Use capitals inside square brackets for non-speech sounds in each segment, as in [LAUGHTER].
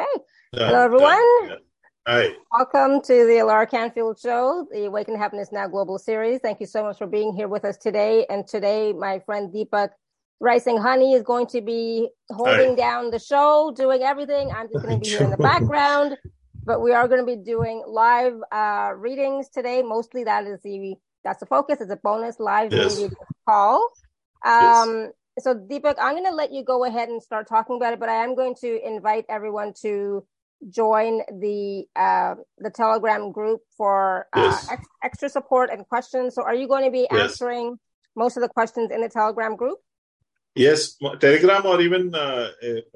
Okay. Hello, everyone. Hi. Welcome to the Alara Canfield Show, the Awaken Happiness Now Global Series. Thank you so much for being here with us today. And today, my friend Deepak Raisinghani is going to be holding Hi. down the show, doing everything. I'm just going to be here in the background. But we are going to be doing live uh, readings today. Mostly that is the that's the focus. It's a bonus live Yes. reading call. Yes. So Deepak, I'm going to let you go ahead and start talking about it, but I am going to invite everyone to join the uh, the Telegram group for uh, Yes. ex- extra support and questions. So, are you going to be Yes. answering most of the questions in the Telegram group? Yes, Telegram or even uh,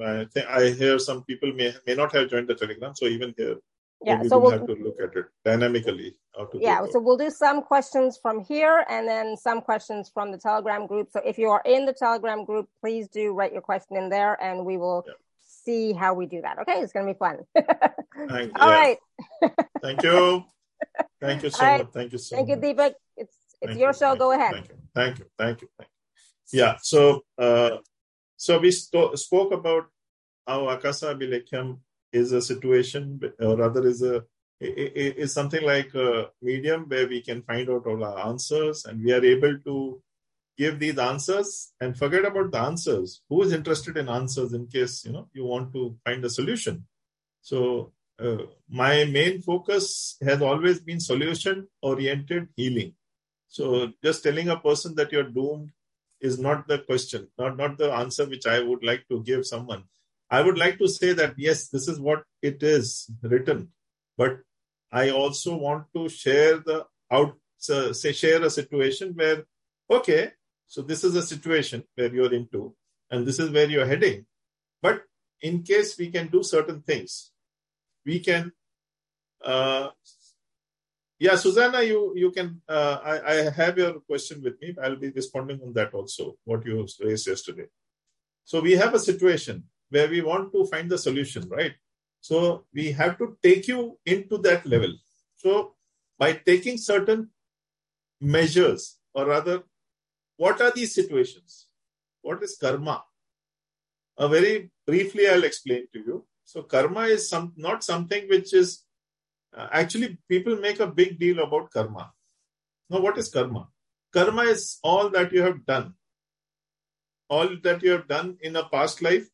I think I hear some people may may not have joined the Telegram, so even here Yeah. So we'll have to look at it dynamically. How to yeah. So we'll do some questions from here and then some questions from the Telegram group. So if you are in the Telegram group, please do write your question in there, and we will Yeah. see how we do that. Okay, it's going to be fun. Thank- [LAUGHS] All right. Thank you, thank you so right. much. Thank you so Thank you, much. Deepak. It's it's Thank your you, show. thank Go you, ahead. Thank you, thank you, thank you, thank you. Yeah. So, uh, so we sto- spoke about how Akasa Abhilekham is a situation, or rather, is a is something like a medium where we can find out all our answers, and we are able to give these answers and forget about the answers. Who is interested in answers in case you know you want to find a solution? So uh, my main focus has always been solution oriented healing. So just telling a person that you're doomed is not the question, not, not the answer which I would like to give someone. I would like to say that yes, this is what it is written, but I also want to share the out, so say share a situation where, okay, so this is a situation where you're into, and this is where you're heading. But in case we can do certain things, we can uh, yeah, Susanna, you you can. Uh, I I have your question with me. I'll be responding on that also. What you raised yesterday. So we have a situation where we want to find the solution, right? So we have to take you into that level. So by taking certain measures, or rather, what are these situations? What is karma? Uh, very briefly, I'll explain to you. So karma is some not something which is uh, actually, people make a big deal about karma. Now, what is karma? Karma is all that you have done, all that you have done in a past life,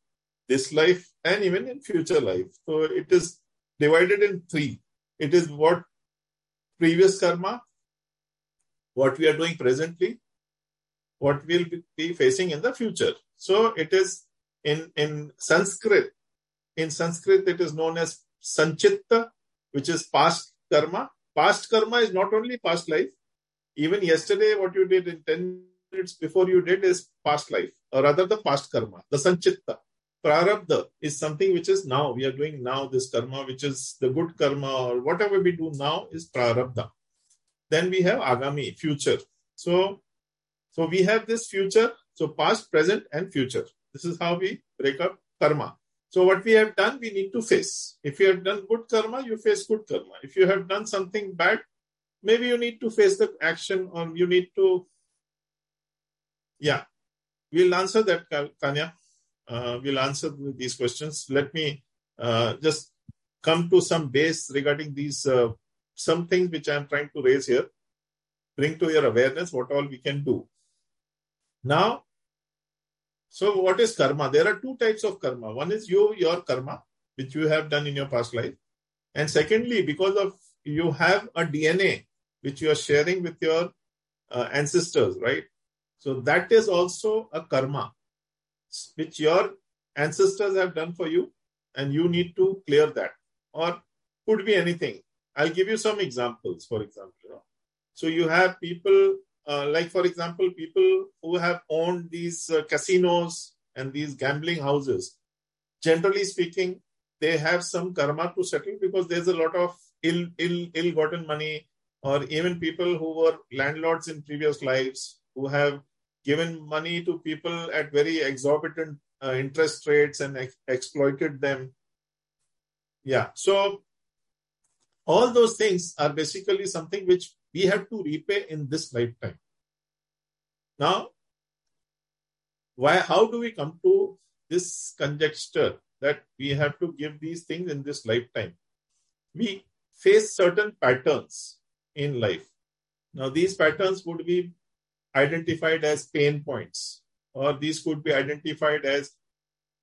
this life, and even in future life. So it is divided in three. It is what previous karma, what we are doing presently, what we'll be facing in the future. So it is in in Sanskrit. In Sanskrit, it is known as sanchitta, which is past karma. Past karma is not only past life. Even yesterday, what you did in 10 minutes before you did is past life, or rather the past karma, the sanchitta. Prarabdha is something which is now. We are doing now this karma, which is the good karma, or whatever we do now is prarabdha. Then we have agami, future. So, so we have this future, so past, present, and future. This is how we break up karma. So what we have done, we need to face. If you have done good karma, you face good karma. If you have done something bad, maybe you need to face the action or you need to, yeah, we'll answer that, Ka- Kanya. Uh, we'll answer these questions. Let me uh, just come to some base regarding these, uh, some things which I'm trying to raise here. Bring to your awareness what all we can do. Now, so what is karma? There are two types of karma. One is you, your karma, which you have done in your past life. And secondly, because of you have a DNA which you are sharing with your uh, ancestors, right? So that is also a karma which your ancestors have done for you, and you need to clear that. Or could be anything. I'll give you some examples. For example, so you have people uh, like, for example, people who have owned these uh, casinos and these gambling houses. Generally speaking, they have some karma to settle because there's a lot of ill, ill, ill-gotten money, or even people who were landlords in previous lives who have given money to people at very exorbitant uh, interest rates and ex- exploited them. Yeah, so all those things are basically something which we have to repay in this lifetime. Now, why? How do we come to this conjecture that we have to give these things in this lifetime. We face certain patterns in life. Now, these patterns would be identified as pain points, or these could be identified as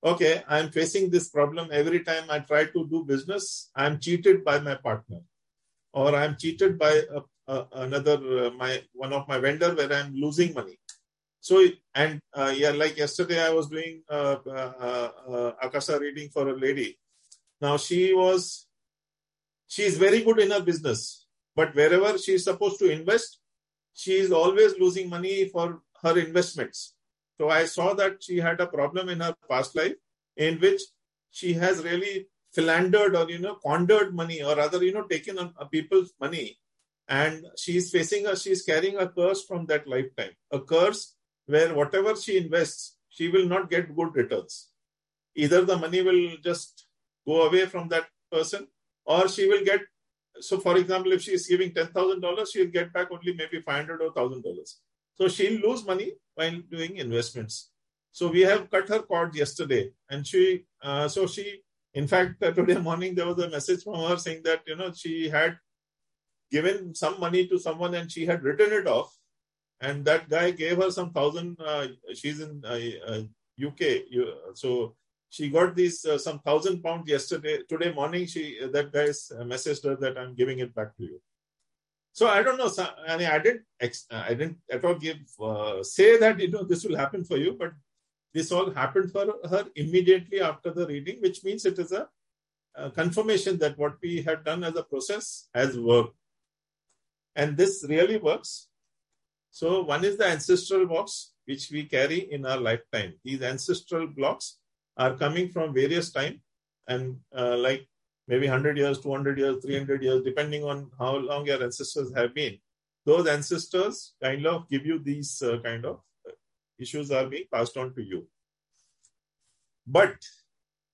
okay, I'm facing this problem every time I try to do business, I'm cheated by my partner, or I'm cheated by a, another, uh, my one of my vendor where I'm losing money. So, and uh, yeah, like yesterday, I was doing uh, uh, uh, Akasa reading for a lady. Now, she was, she is very good in her business, but wherever she is supposed to invest, she is always losing money for her investments. So I saw that she had a problem in her past life in which she has really philandered or, you know, squandered money or rather, you know, taken on people's money. And she is facing a, she is carrying a curse from that lifetime, a curse where whatever she invests, she will not get good returns. Either the money will just go away from that person or she will get so for example if she is giving $10000 she'll get back only maybe 500 or $1000 so she'll lose money while doing investments. So we have cut her cord yesterday, and she, uh, so she, in fact, uh, [LAUGHS] today morning there was a message from her saying that you know she had given some money to someone and she had written it off, and that guy gave her some thousand. Uh, she's in UK, uh, uh, so she got these uh, some thousand pounds yesterday. Today morning, she that guy messaged her that I'm giving it back to you. So I don't know. I mean, I didn't, I didn't at all give uh, say that you know this will happen for you, but this all happened for her immediately after the reading, which means it is a, a confirmation that what we had done as a process has worked, and this really works. So one is the ancestral blocks which we carry in our lifetime. These ancestral blocks are coming from various time, and uh, like maybe 100 years, 200 years, 300 years, depending on how long your ancestors have been. Those ancestors kind of give you these uh, kind of uh, issues are being passed on to you. But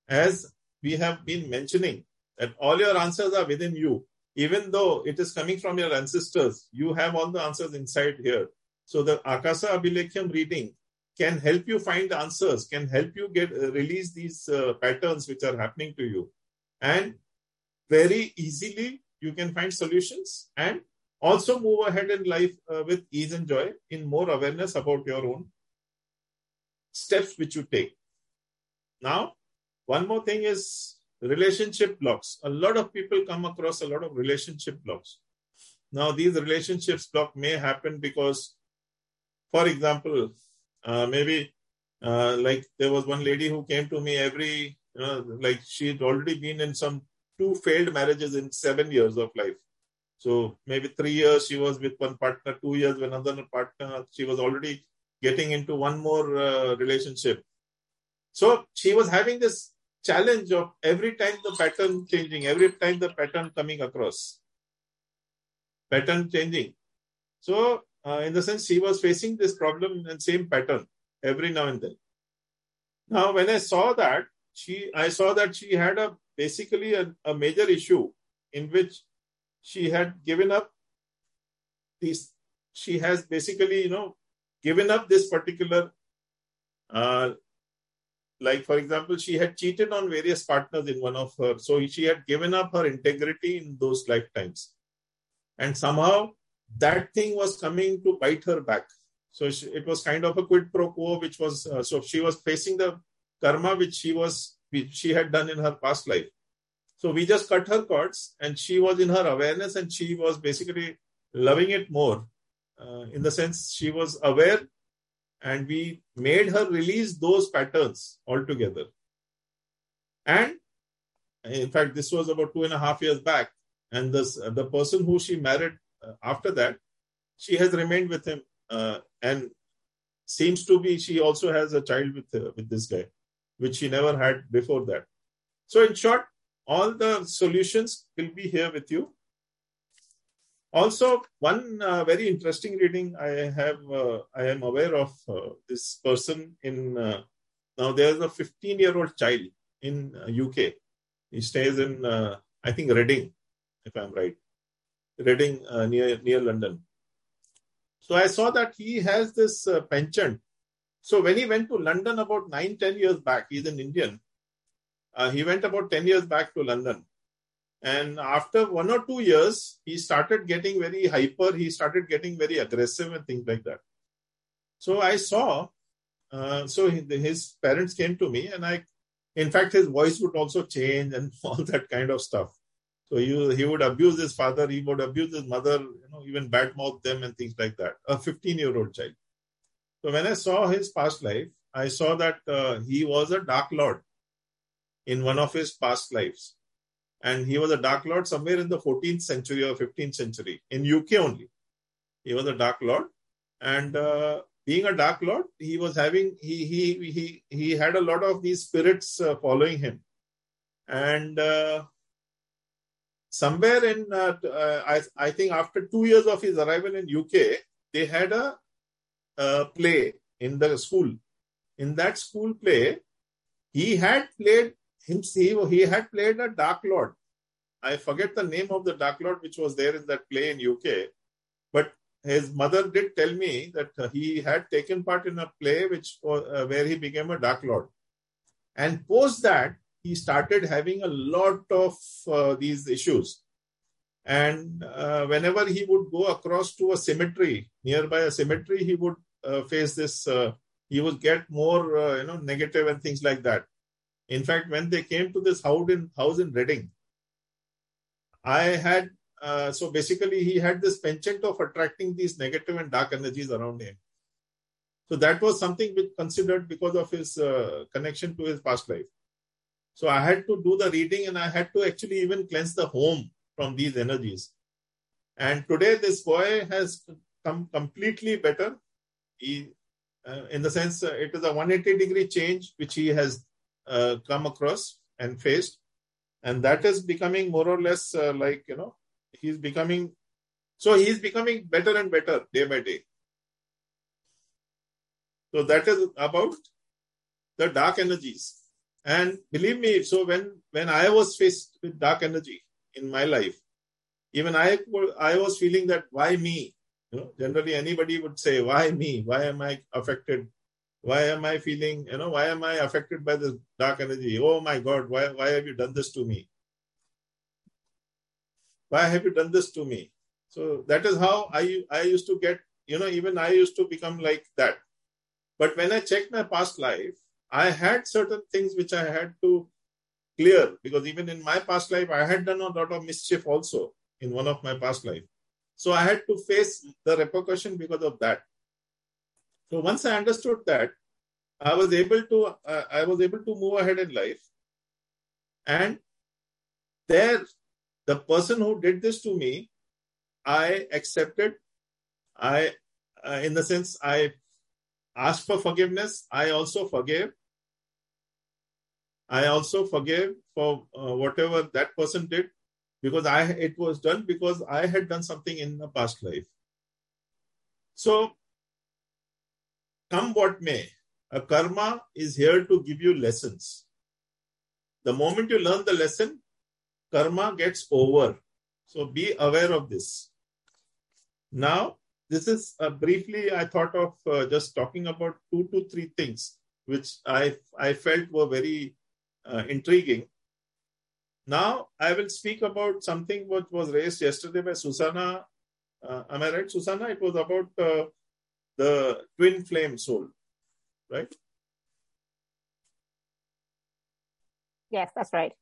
as we have been mentioning, that all your answers are within you. Even though it is coming from your ancestors, you have all the answers inside here. So the Akasa Abhilekham reading can help you find answers, can help you get uh, release these uh, patterns which are happening to you. And very easily you can find solutions and also move ahead in life uh, with ease and joy in more awareness about your own steps which you take. Now one more thing is relationship blocks. A lot of people come across a lot of relationship blocks. Now these relationships block may happen because for example uh, maybe uh, like there was one lady who came to me every you know, like she had already been in some two failed marriages in seven years of life. So maybe three years she was with one partner, two years with another partner. She was already getting into one more uh, relationship. So she was having this challenge of every time the pattern changing, every time the pattern coming across. Pattern changing. So, uh, in the sense, she was facing this problem and same pattern every now and then. Now, when I saw that, she I saw that she had a basically a, a major issue in which she had given up this she has basically you know given up this particular uh, like for example she had cheated on various partners in one of her so she had given up her integrity in those lifetimes and somehow that thing was coming to bite her back so she, it was kind of a quid pro quo which was uh, so she was facing the karma which she was which she had done in her past life. So we just cut her cords, and she was in her awareness, and she was basically loving it more, uh, in the sense she was aware, and we made her release those patterns altogether. And in fact, this was about two and a half years back, and this the person who she married after that, she has remained with him, uh, and seems to be she also has a child with uh, with this guy which she never had before that. So, in short, all the solutions will be here with you. Also, one uh, very interesting reading I have, uh, I am aware of uh, this person in uh, now. There's a 15 year old child in UK. Uh, he stays in, uh, I think, Reading, if I'm right, Reading near near London. So I saw that he has this penchant so when he went to London about nine, ten years back, he's an Indian. uh, he went about 10 years back to London. And after one or two years, he started getting very hyper. He started getting very aggressive and things like that. So I saw, uh, so his parents came to me and I, in fact, his voice would also change and [LAUGHS] all that kind of stuff. So he, he would abuse his father, he would abuse his mother, you know, even badmouth them and things like that. A 15 year old child. So when I saw his past life, I saw that uh, he was a Dark Lord in one of his past lives. And he was a Dark Lord somewhere in the 14th century or 15th century, in UK only. He was a Dark Lord. And uh, being a Dark Lord, he was having, he, he, he, he had a lot of these spirits uh, following him. And uh, somewhere in uh, uh, I, I think after two years of his arrival in UK, they had a, a play in the school. In that school play, he had played himself. He had played a Dark Lord. I forget the name of the Dark Lord which was there in that play in UK, but his mother did tell me that he had taken part in a play which uh, where he became a Dark Lord, and post that he started having a lot of uh, these issues. And uh, whenever he would go across to a cemetery, nearby a cemetery, he would uh, face this, uh, he would get more, uh, you know, negative and things like that. In fact, when they came to this house in, house in Reading, I had, uh, so basically he had this penchant of attracting these negative and dark energies around him. So that was something considered because of his connection to his past life. So I had to do the reading and I had to actually even cleanse the home from these energies. And today this boy has come completely better. He, uh, in the sense, uh, it is a 180 degree change which he has uh, come across and faced. And that is becoming more or less uh, like, you know, he's becoming, so he's becoming better and better day by day. So that is about the dark energies. And believe me, so when, when I was faced with dark energy in my life, even I, I was feeling that why me? You know, generally anybody would say, why me? Why am I affected? Why am I feeling, you know, why am I affected by this dark energy? Oh my God, why, why have you done this to me? Why have you done this to me? So that is how I, I used to get, you know, even I used to become like that. But when I checked my past life, I had certain things which I had to clear because even in my past life, I had done a lot of mischief also in one of my past life. So I had to face the repercussion because of that. So once I understood that, I was able to uh, I was able to move ahead in life, and there, the person who did this to me, I accepted. I, uh, in the sense, I asked for forgiveness. I also forgave, I also forgave for uh, whatever that person did because I it was done because I had done something in the past life. So, come what may, a karma is here to give you lessons. The moment you learn the lesson, karma gets over. So be aware of this. Now, this is uh, briefly I thought of uh, just talking about two to three things which I I felt were very uh, intriguing. Now I will speak about something what was raised yesterday by Susanna. Uh, am I right, Susanna? It was about uh, the twin flame soul, right? Yes, that's right.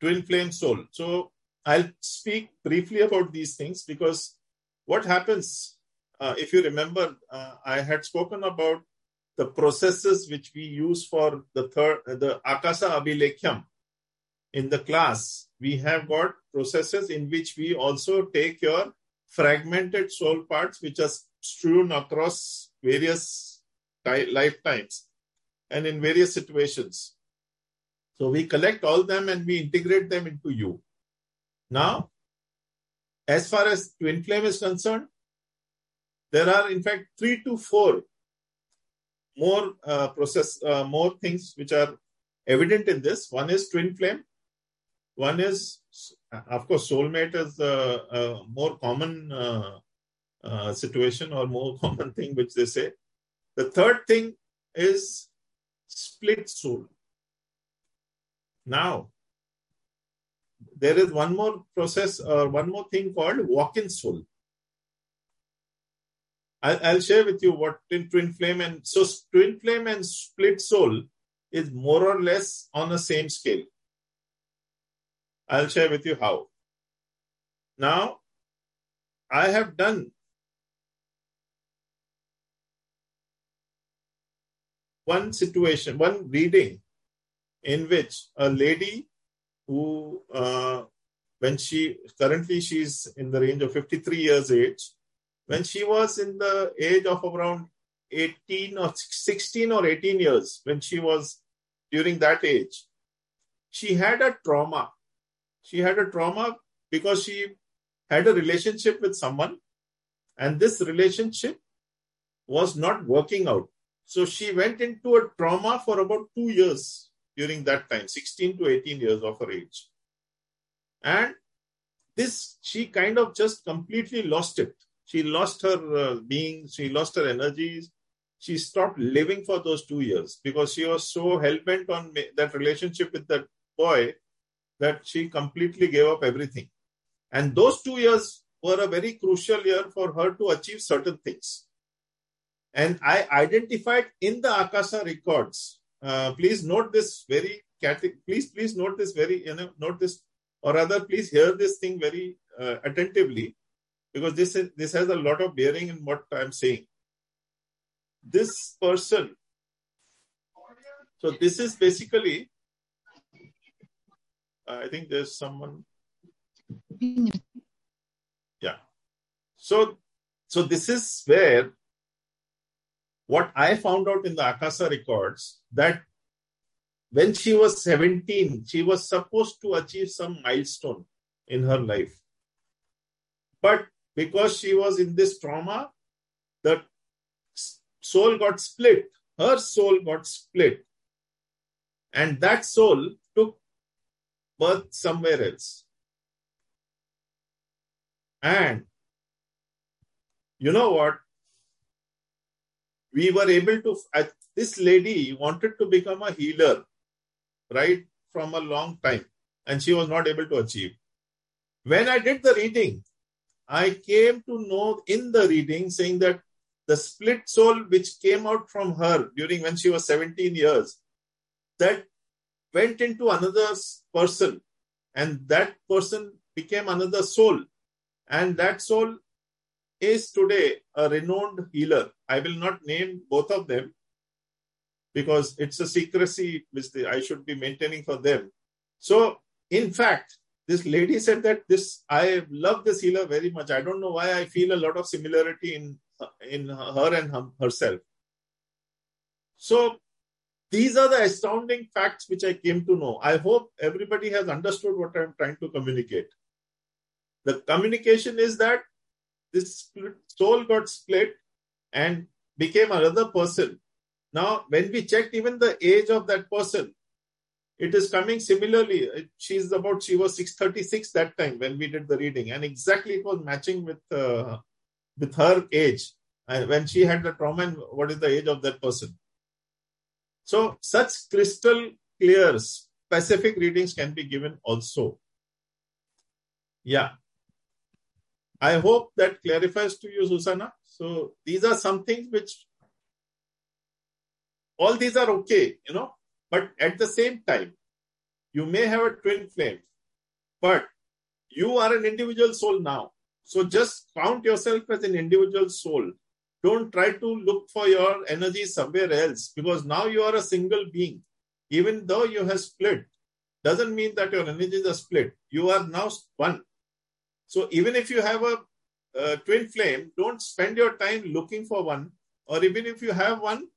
Twin flame soul. So I'll speak briefly about these things because what happens, uh, if you remember, uh, I had spoken about the processes which we use for the third, the Akasa Abhilekham in the class, we have got processes in which we also take your fragmented soul parts which are strewn across various lifetimes and in various situations. So we collect all them and we integrate them into you. Now, as far as twin flame is concerned, there are in fact three to four more uh, process, uh, more things which are evident in this. One is twin flame. One is, of course, soulmate is a, a more common uh, uh situation or more [LAUGHS] common thing which they say. The third thing is split soul. Now, there is one more process or one more thing called walk-in soul. I'll, share with you what in twin flame and so twin flame and split soul is more or less on the same scale. I'll share with you how. Now, I have done one situation, one reading in which a lady who, uh, when she currently she's in the range of 53 years age, when she was in the age of around 18 or 16 or 18 years, when she was during that age, she had a trauma. She had a trauma because she had a relationship with someone and this relationship was not working out. So she went into a trauma for about two years during that time, 16 to 18 years of her age. And this, she kind of just completely lost it. She lost her uh, being, she lost her energies. She stopped living for those two years because she was so hell bent on that relationship with that boy that she completely gave up everything. And those two years were a very crucial year for her to achieve certain things. And I identified in the Akasa records. Uh, please note this very please please note this very you know note this or rather please hear this thing very uh, attentively because this is, this has a lot of bearing in what I'm saying. This person. So this is basically. I think there's someone yeah. So, so this is where what I found out in the Akasa records that when she was 17, she was supposed to achieve some milestone in her life. But because she was in this trauma, the soul got split. Her soul got split. And that soul took birth somewhere else. And you know what? We were able to, this lady wanted to become a healer, right, from a long time, and she was not able to achieve. When I did the reading, I came to know in the reading saying that the split soul which came out from her during when she was 17 years, that went into another person, and that person became another soul and that soul is today a renowned healer. I will not name both of them because it's a secrecy which I should be maintaining for them. So, in fact, this lady said that this I love this healer very much. I don't know why I feel a lot of similarity in in her and herself. So these are the astounding facts which I came to know. I hope everybody has understood what I'm trying to communicate. The communication is that this soul got split and became another person. Now, when we checked even the age of that person, it is coming similarly. She's about, she was 636 that time when we did the reading, and exactly it was matching with uh, with her age. And when she had the trauma, and what is the age of that person? So, such crystal clear, specific readings can be given also. Yeah. I hope that clarifies to you, Susanna. So these are some things which all these are okay, you know, but at the same time, you may have a twin flame, but you are an individual soul now. So just count yourself as an individual soul. Don't try to look for your energy somewhere else because now you are a single being. Even though you have split, doesn't mean that your energies are split. You are now one. So even if you have a, a twin flame, don't spend your time looking for one. Or even if you have one,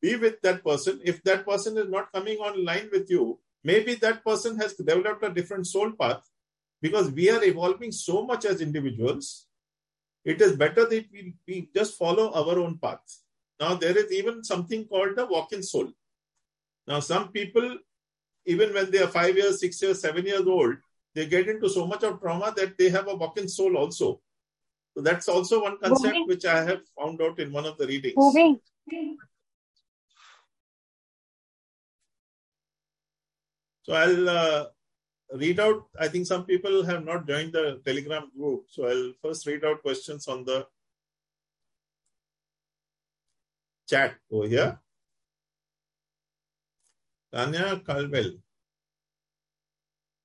be with that person. If that person is not coming online with you, maybe that person has developed a different soul path because we are evolving so much as individuals. It is better that we, we just follow our own path. Now, there is even something called the walk in soul. Now, some people, even when they are five years, six years, seven years old, they get into so much of trauma that they have a walk-in soul also. So that's also one concept Moving. which I have found out in one of the readings. Moving. So I'll uh, read out. I think some people have not joined the Telegram group. So I'll first read out questions on the chat over here. Tanya Caldwell.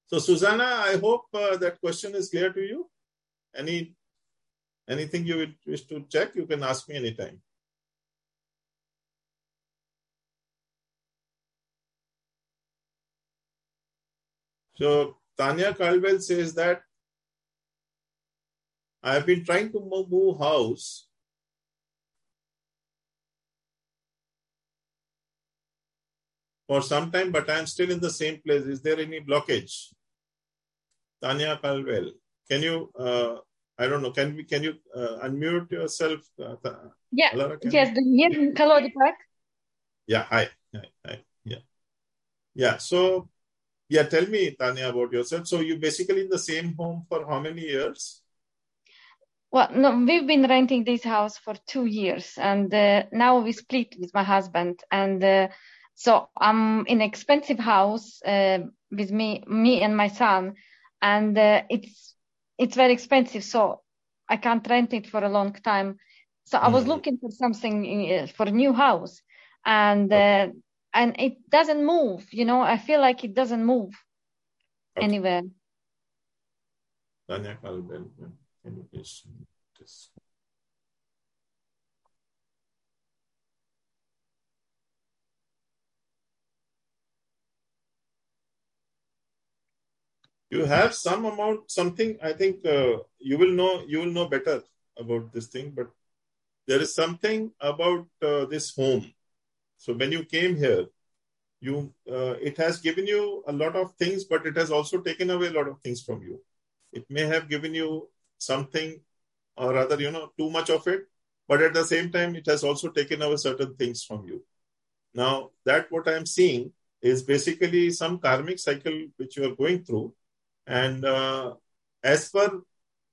So Susanna, I hope uh, that question is clear to you. Any anything you wish to check, you can ask me anytime. So Tanya Caldwell says that I have been trying to move house. For some time, but I am still in the same place. Is there any blockage? Tanya Caldwell, can you? Uh, I don't know. Can we? Can you uh, unmute yourself? Uh, yeah. Alara, yes. Hello, Deepak. Yeah. Hi. Hi. Hi. Yeah. Yeah. So yeah, tell me, Tanya, about yourself. So you basically in the same home for how many years? Well, no, we've been renting this house for two years, and uh, now we split with my husband, and uh, so I'm in an expensive house uh, with me, me and my son, and uh, it's it's very expensive, so I can't rent it for a long time. So I was mm. looking for something uh, for a new house, and uh, and it doesn't move you know i feel like it doesn't move okay. anywhere Tanya Caldwell, can you please this? You have some amount, something. I think uh, you will know. You will know better about this thing. But there is something about uh, this home so when you came here, you uh, it has given you a lot of things, but it has also taken away a lot of things from you. It may have given you something, or rather, you know, too much of it, but at the same time, it has also taken away certain things from you. Now, that what I am seeing is basically some karmic cycle which you are going through, and uh, as per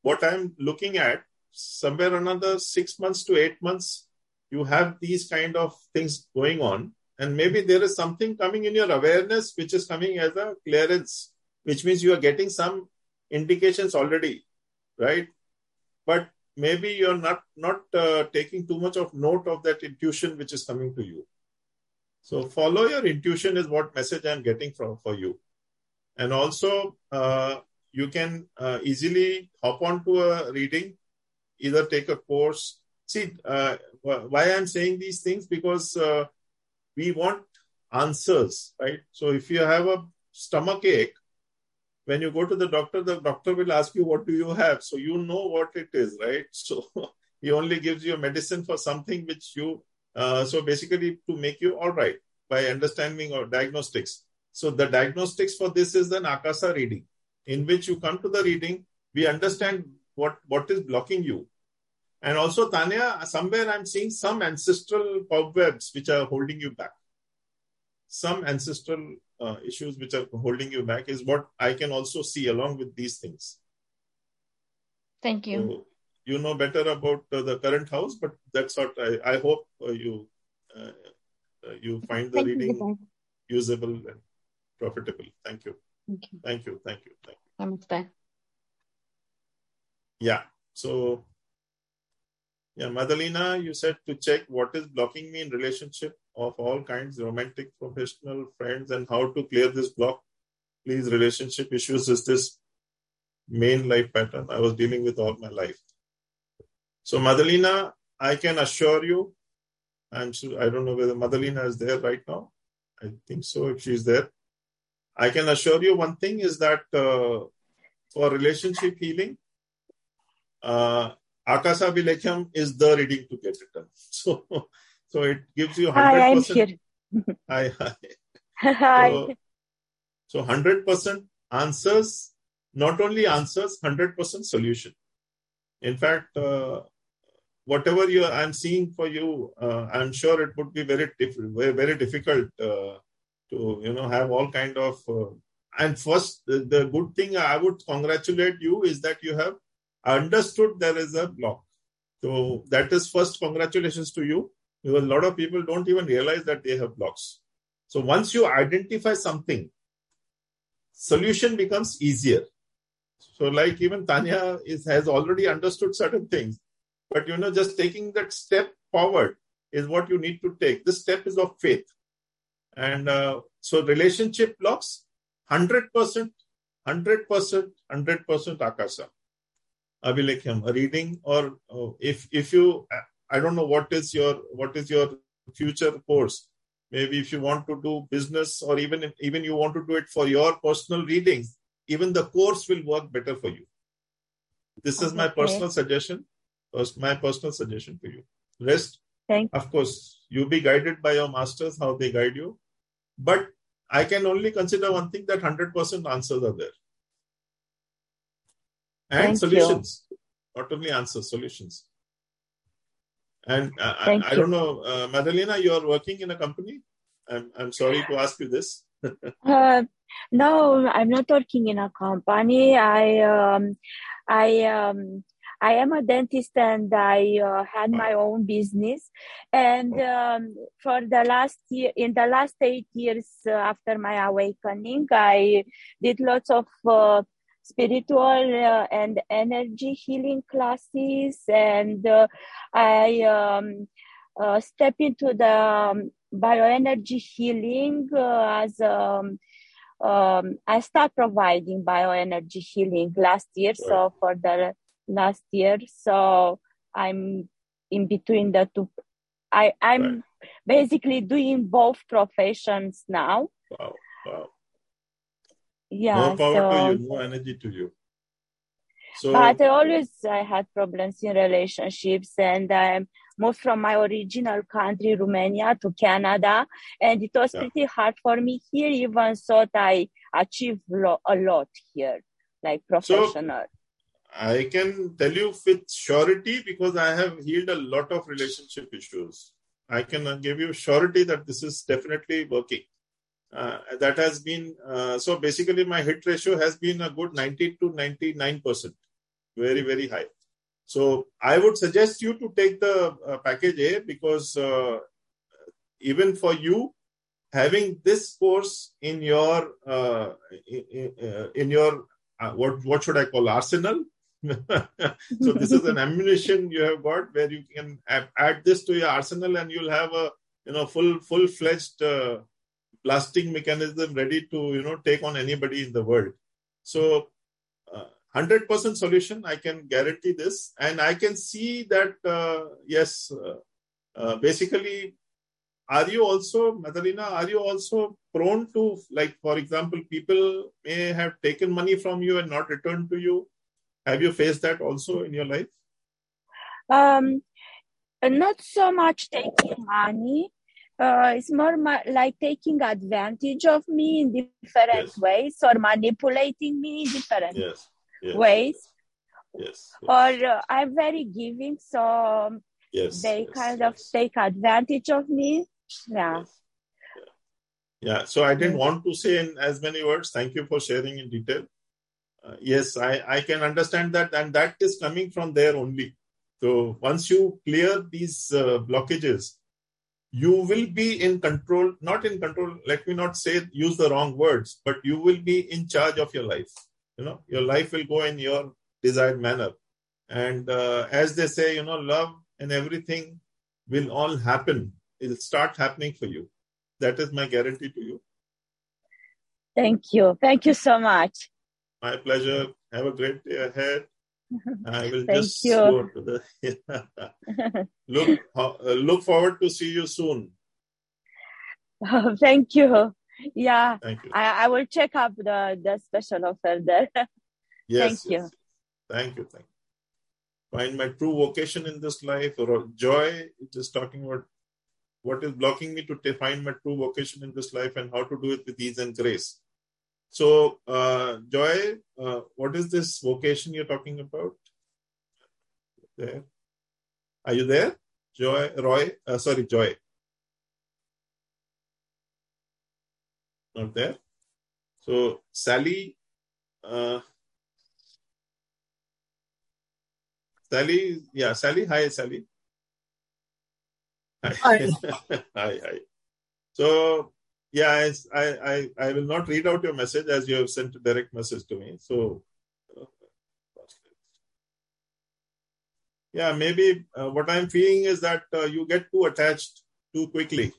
what I am looking at, somewhere another six months to eight months you have these kind of things going on and maybe there is something coming in your awareness which is coming as a clearance which means you are getting some indications already right? But maybe you're not not uh, taking too much of note of that intuition which is coming to you. So follow your intuition is what message i'm getting from for you. And also uh, you can uh, easily hop onto a reading either take a course see uh, why i'm saying these things? Because uh, we want answers right? So if you have a stomach ache when you go to the doctor the doctor will ask you what do you have? So you know what it is right? [LAUGHS] So he only gives you medicine for something which you uh, so basically to make you all right by understanding or diagnostics. So the diagnostics for this is an akasa reading in which you come to the reading we understand what what is blocking you and also, Tanya, somewhere I'm seeing some ancestral cobwebs which are holding you back. Some ancestral uh, issues which are holding you back is what I can also see along with these things. Thank you. So you know better about uh, the current house, but that's what I, I hope uh, you uh, uh, you find the Thank reading you. usable and profitable. Thank you. Thank you. Thank you. Thank you. Thank you. Namaste. Yeah. So yeah, Madalina, you said to check what is blocking me in relationship of all kinds, romantic, professional, friends, and how to clear this block. Please, relationship issues is this main life pattern I was dealing with all my life. So, Madalina, I can assure you, I'm sure, I don't know whether Madalina is there right now. I think so, if she's there. I can assure you one thing is that uh, for relationship healing, uh, Akasa Abhilekham is the reading to get it done. [LAUGHS] So, so it gives you 100%. Hi, I'm here. [LAUGHS] hi, hi. Hi. So, so 100% answers, not only answers, 100% solution. In fact, uh, whatever you I'm seeing for you, uh, I'm sure it would be very difficult, very, very difficult uh, to you know have all kind of. Uh, and first, the, the good thing I would congratulate you is that you have understood there is a block. So that is first congratulations to you because a lot of people don't even realize that they have blocks. So once you identify something, solution becomes easier. So, like even Tanya is has already understood certain things, but you know, just taking that step forward is what you need to take. This step is of faith, and uh, so relationship blocks, hundred percent, hundred percent, hundred percent akasa. Abhilekham, a reading, or uh, if if you, I don't know what is your what is your future course. Maybe if you want to do business, or even if, even you want to do it for your personal readings, even the course will work better for you. This is my personal suggestion. My personal suggestion to you. Rest, Thank of course, you be guided by your masters how they guide you, but I can only consider one thing that hundred percent answers are there and Thank solutions. Not only answers, solutions. And uh, I, I don't know, uh, Madalina, you are working in a company. I'm I'm sorry to ask you this. [LAUGHS] Uh, no, I'm not working in a company. I um, I um, I am a dentist and I uh, had my own business. And um, for the last year, in the last eight years uh, after my awakening, I did lots of uh, spiritual uh, and energy healing classes, and uh, I um, uh, step into the um, bioenergy healing uh, as um, um, I start providing bioenergy healing last year. So for the last year, so I'm in between the two. I I'm Right. basically doing both professions now. Wow, wow. Yeah. more power so, to you, more energy to you. So but I always I had problems in relationships, and I moved from my original country, Romania, to Canada, and it was Yeah. pretty hard for me here. Even thought I achieved lo- a lot here, like professional. so, I can tell you with surety because I have healed a lot of relationship issues. I can give you surety that this is definitely working. Uh, that has been uh, so basically my hit ratio has been a good 90 to 99 percent, very very high. So I would suggest you to take the uh, package A because even for you having this course in your in, in- your what what should I call arsenal [LAUGHS] so this is an ammunition you have got where you can add, add this to your arsenal and you'll have a you know full full fledged uh, blasting mechanism ready to you know take on anybody in the world so uh, 100% solution i can guarantee this and i can see that uh, yes uh, uh, basically are you also madalina are you also prone to like for example people may have taken money from you and not returned to you have you faced that also in your life? Um, not so much taking money. Uh, it's more ma- like taking advantage of me in different Yes. ways or manipulating me in different Yes. Yes. ways. Yes. Or uh, I'm very giving, so yes. they kind of take advantage of me. Yeah. Yeah. yeah. So I didn't want to say in as many words. Thank you for sharing in detail. Uh, yes, I, I can understand that, and that is coming from there only. So once you clear these uh, blockages, you will be in control, not in control, let me not say use the wrong words, but you will be in charge of your life. You know, your life will go in your desired manner. And uh, as they say, you know, love and everything will all happen. It'll start happening for you. That is my guarantee to you. Thank you. Thank you so much. My pleasure. Have a great day ahead. [LAUGHS] I will Thank just you. go to the [LAUGHS] look uh, look forward to see you soon. Thank you. Yeah, Thank you. I, I will check up the, the special offer there. [LAUGHS] Yes, thank you. yes. Thank you. Thank you. Find my true vocation in this life or joy. Just talking about what is blocking me to find my true vocation in this life and how to do it with ease and grace. So, uh, Joy, uh, what is this vocation you're talking about? There. Are you there? Joy, Roy, uh, sorry, Joy. Not there. So, Sally, uh, Sally, yeah, Sally, hi, Sally. Hi. Hi. [LAUGHS] hi, hi. So, yeah, I, I, I will not read out your message as you have sent a direct message to me. So, yeah, maybe uh, what I'm feeling is that uh, you get too attached too quickly.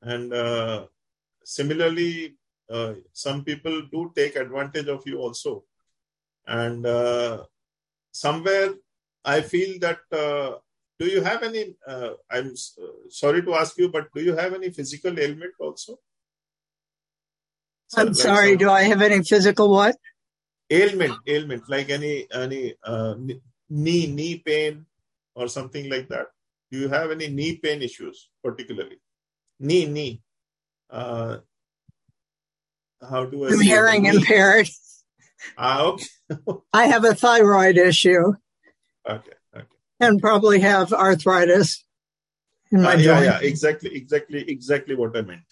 And uh, similarly, uh, some people do take advantage of you also. And uh, somewhere I feel that uh, do you have any? I'm sorry to ask you, but do you have any physical ailment also? I'm sorry. Do I have any physical what? Ailment, ailment, like any any uh, knee knee pain or something like that. Do you have any knee pain issues particularly? Knee knee. Uh, how do I? I'm hearing impaired. Ah, okay. [LAUGHS] I have a thyroid issue. Okay, okay. And probably have arthritis in my uh, yeah, joint. Yeah, exactly, exactly, exactly what I meant.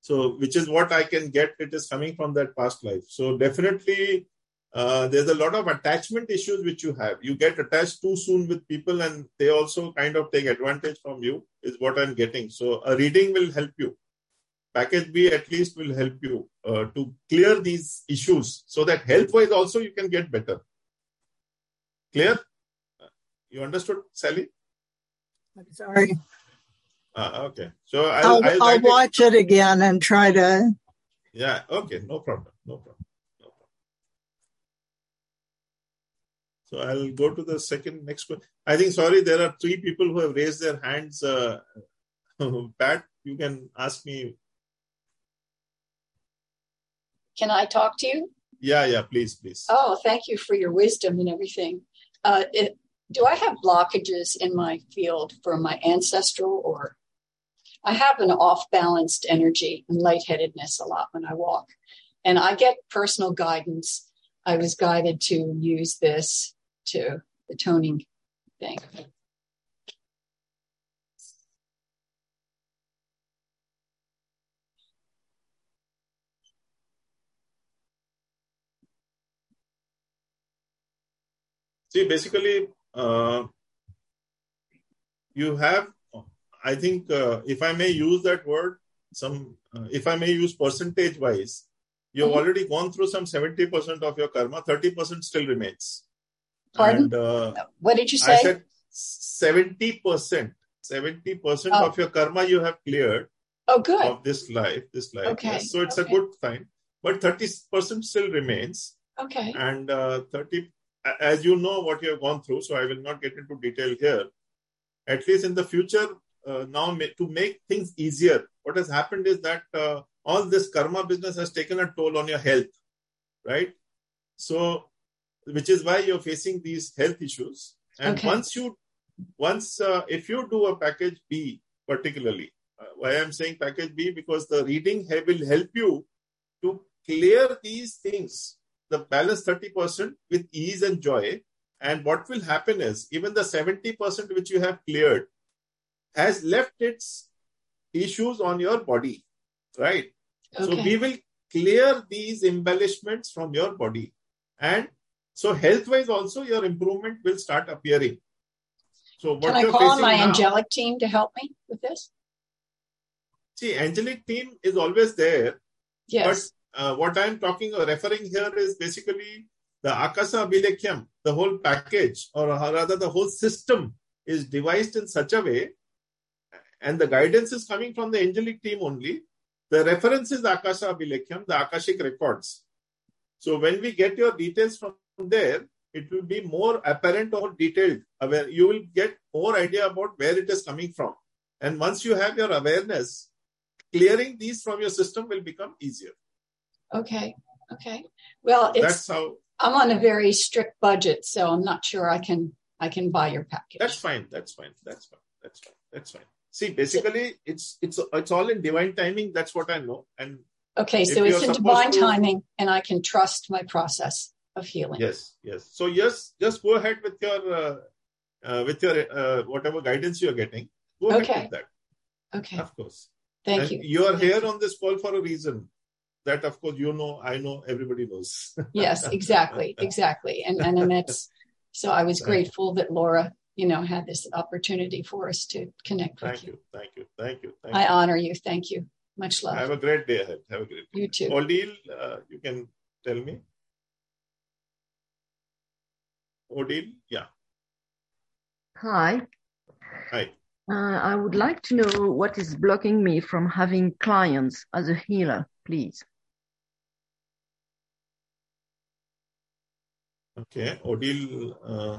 So, which is what I can get. It is coming from that past life. So, definitely, uh, there's a lot of attachment issues which you have. You get attached too soon with people, and they also kind of take advantage from you. Is what I'm getting. So, a reading will help you. Package B at least will help you uh, to clear these issues, so that health-wise also you can get better. Clear? You understood, Sally? I'm sorry. Uh, okay. So I'll, I'll, I'll, I'll watch it. it again and try to. Yeah. Okay. No problem. No problem. No problem. So I'll go to the second next question. I think, sorry, there are three people who have raised their hands. Uh, [LAUGHS] Pat, you can ask me. Can I talk to you? Yeah, yeah, please, please. Oh, thank you for your wisdom and everything. Uh, it, do I have blockages in my field from my ancestral or I have an off balanced energy and lightheadedness a lot when I walk. And I get personal guidance. I was guided to use this to the toning thing. See, basically, uh, you have I think uh, if I may use that word, some uh, if I may use percentage wise, you've mm-hmm. already gone through some 70% of your karma, 30% still remains. Pardon? And, uh, what did you say? I said 70%. 70% oh. of your karma you have cleared. Oh, good. Of this life, this life. Okay. Yes. So it's okay. a good sign. But 30% still remains. Okay. And uh, 30, as you know what you have gone through, so I will not get into detail here. At least in the future, uh, now to make things easier, what has happened is that uh, all this karma business has taken a toll on your health, right? So, which is why you're facing these health issues. And okay. once you, once uh, if you do a package B, particularly, uh, why I'm saying package B because the reading will help you to clear these things, the balance 30% with ease and joy. And what will happen is even the 70% which you have cleared, has left its issues on your body, right? Okay. So we will clear these embellishments from your body. And so health wise also your improvement will start appearing. So what Can I call on my now, angelic team to help me with this? See, angelic team is always there. Yes. But uh, what I'm talking or referring here is basically the Akasa Abhilekham, the whole package, or rather the whole system is devised in such a way and the guidance is coming from the angelic team only. The reference is Akasha Abhilekham, the Akashic records. So when we get your details from there, it will be more apparent or detailed. Aware, you will get more idea about where it is coming from. And once you have your awareness, clearing these from your system will become easier. Okay. Okay. Well, that's how I'm on a very strict budget, so I'm not sure I can I can buy your package. That's fine. That's fine. That's fine. That's fine. That's fine. See, basically, it's it's it's all in divine timing. That's what I know. And okay, so it's in divine to, timing, and I can trust my process of healing. Yes, yes. So yes, just go ahead with your uh, uh, with your uh, whatever guidance you are getting. Go okay. ahead with that. Okay. Of course. Thank and you. You are Thank here you. on this call for a reason. That of course you know, I know, everybody knows. yes, exactly, [LAUGHS] exactly. And and it's so I was grateful that Laura you know, had this opportunity for us to connect thank with you. you. Thank you. Thank you. Thank I you. honor you. Thank you. Much love. Have a great day ahead. Have a great day. You too. Odile, uh, you can tell me. Odile, yeah. Hi. Hi. Uh, I would like to know what is blocking me from having clients as a healer, please. Okay, Odile. Uh,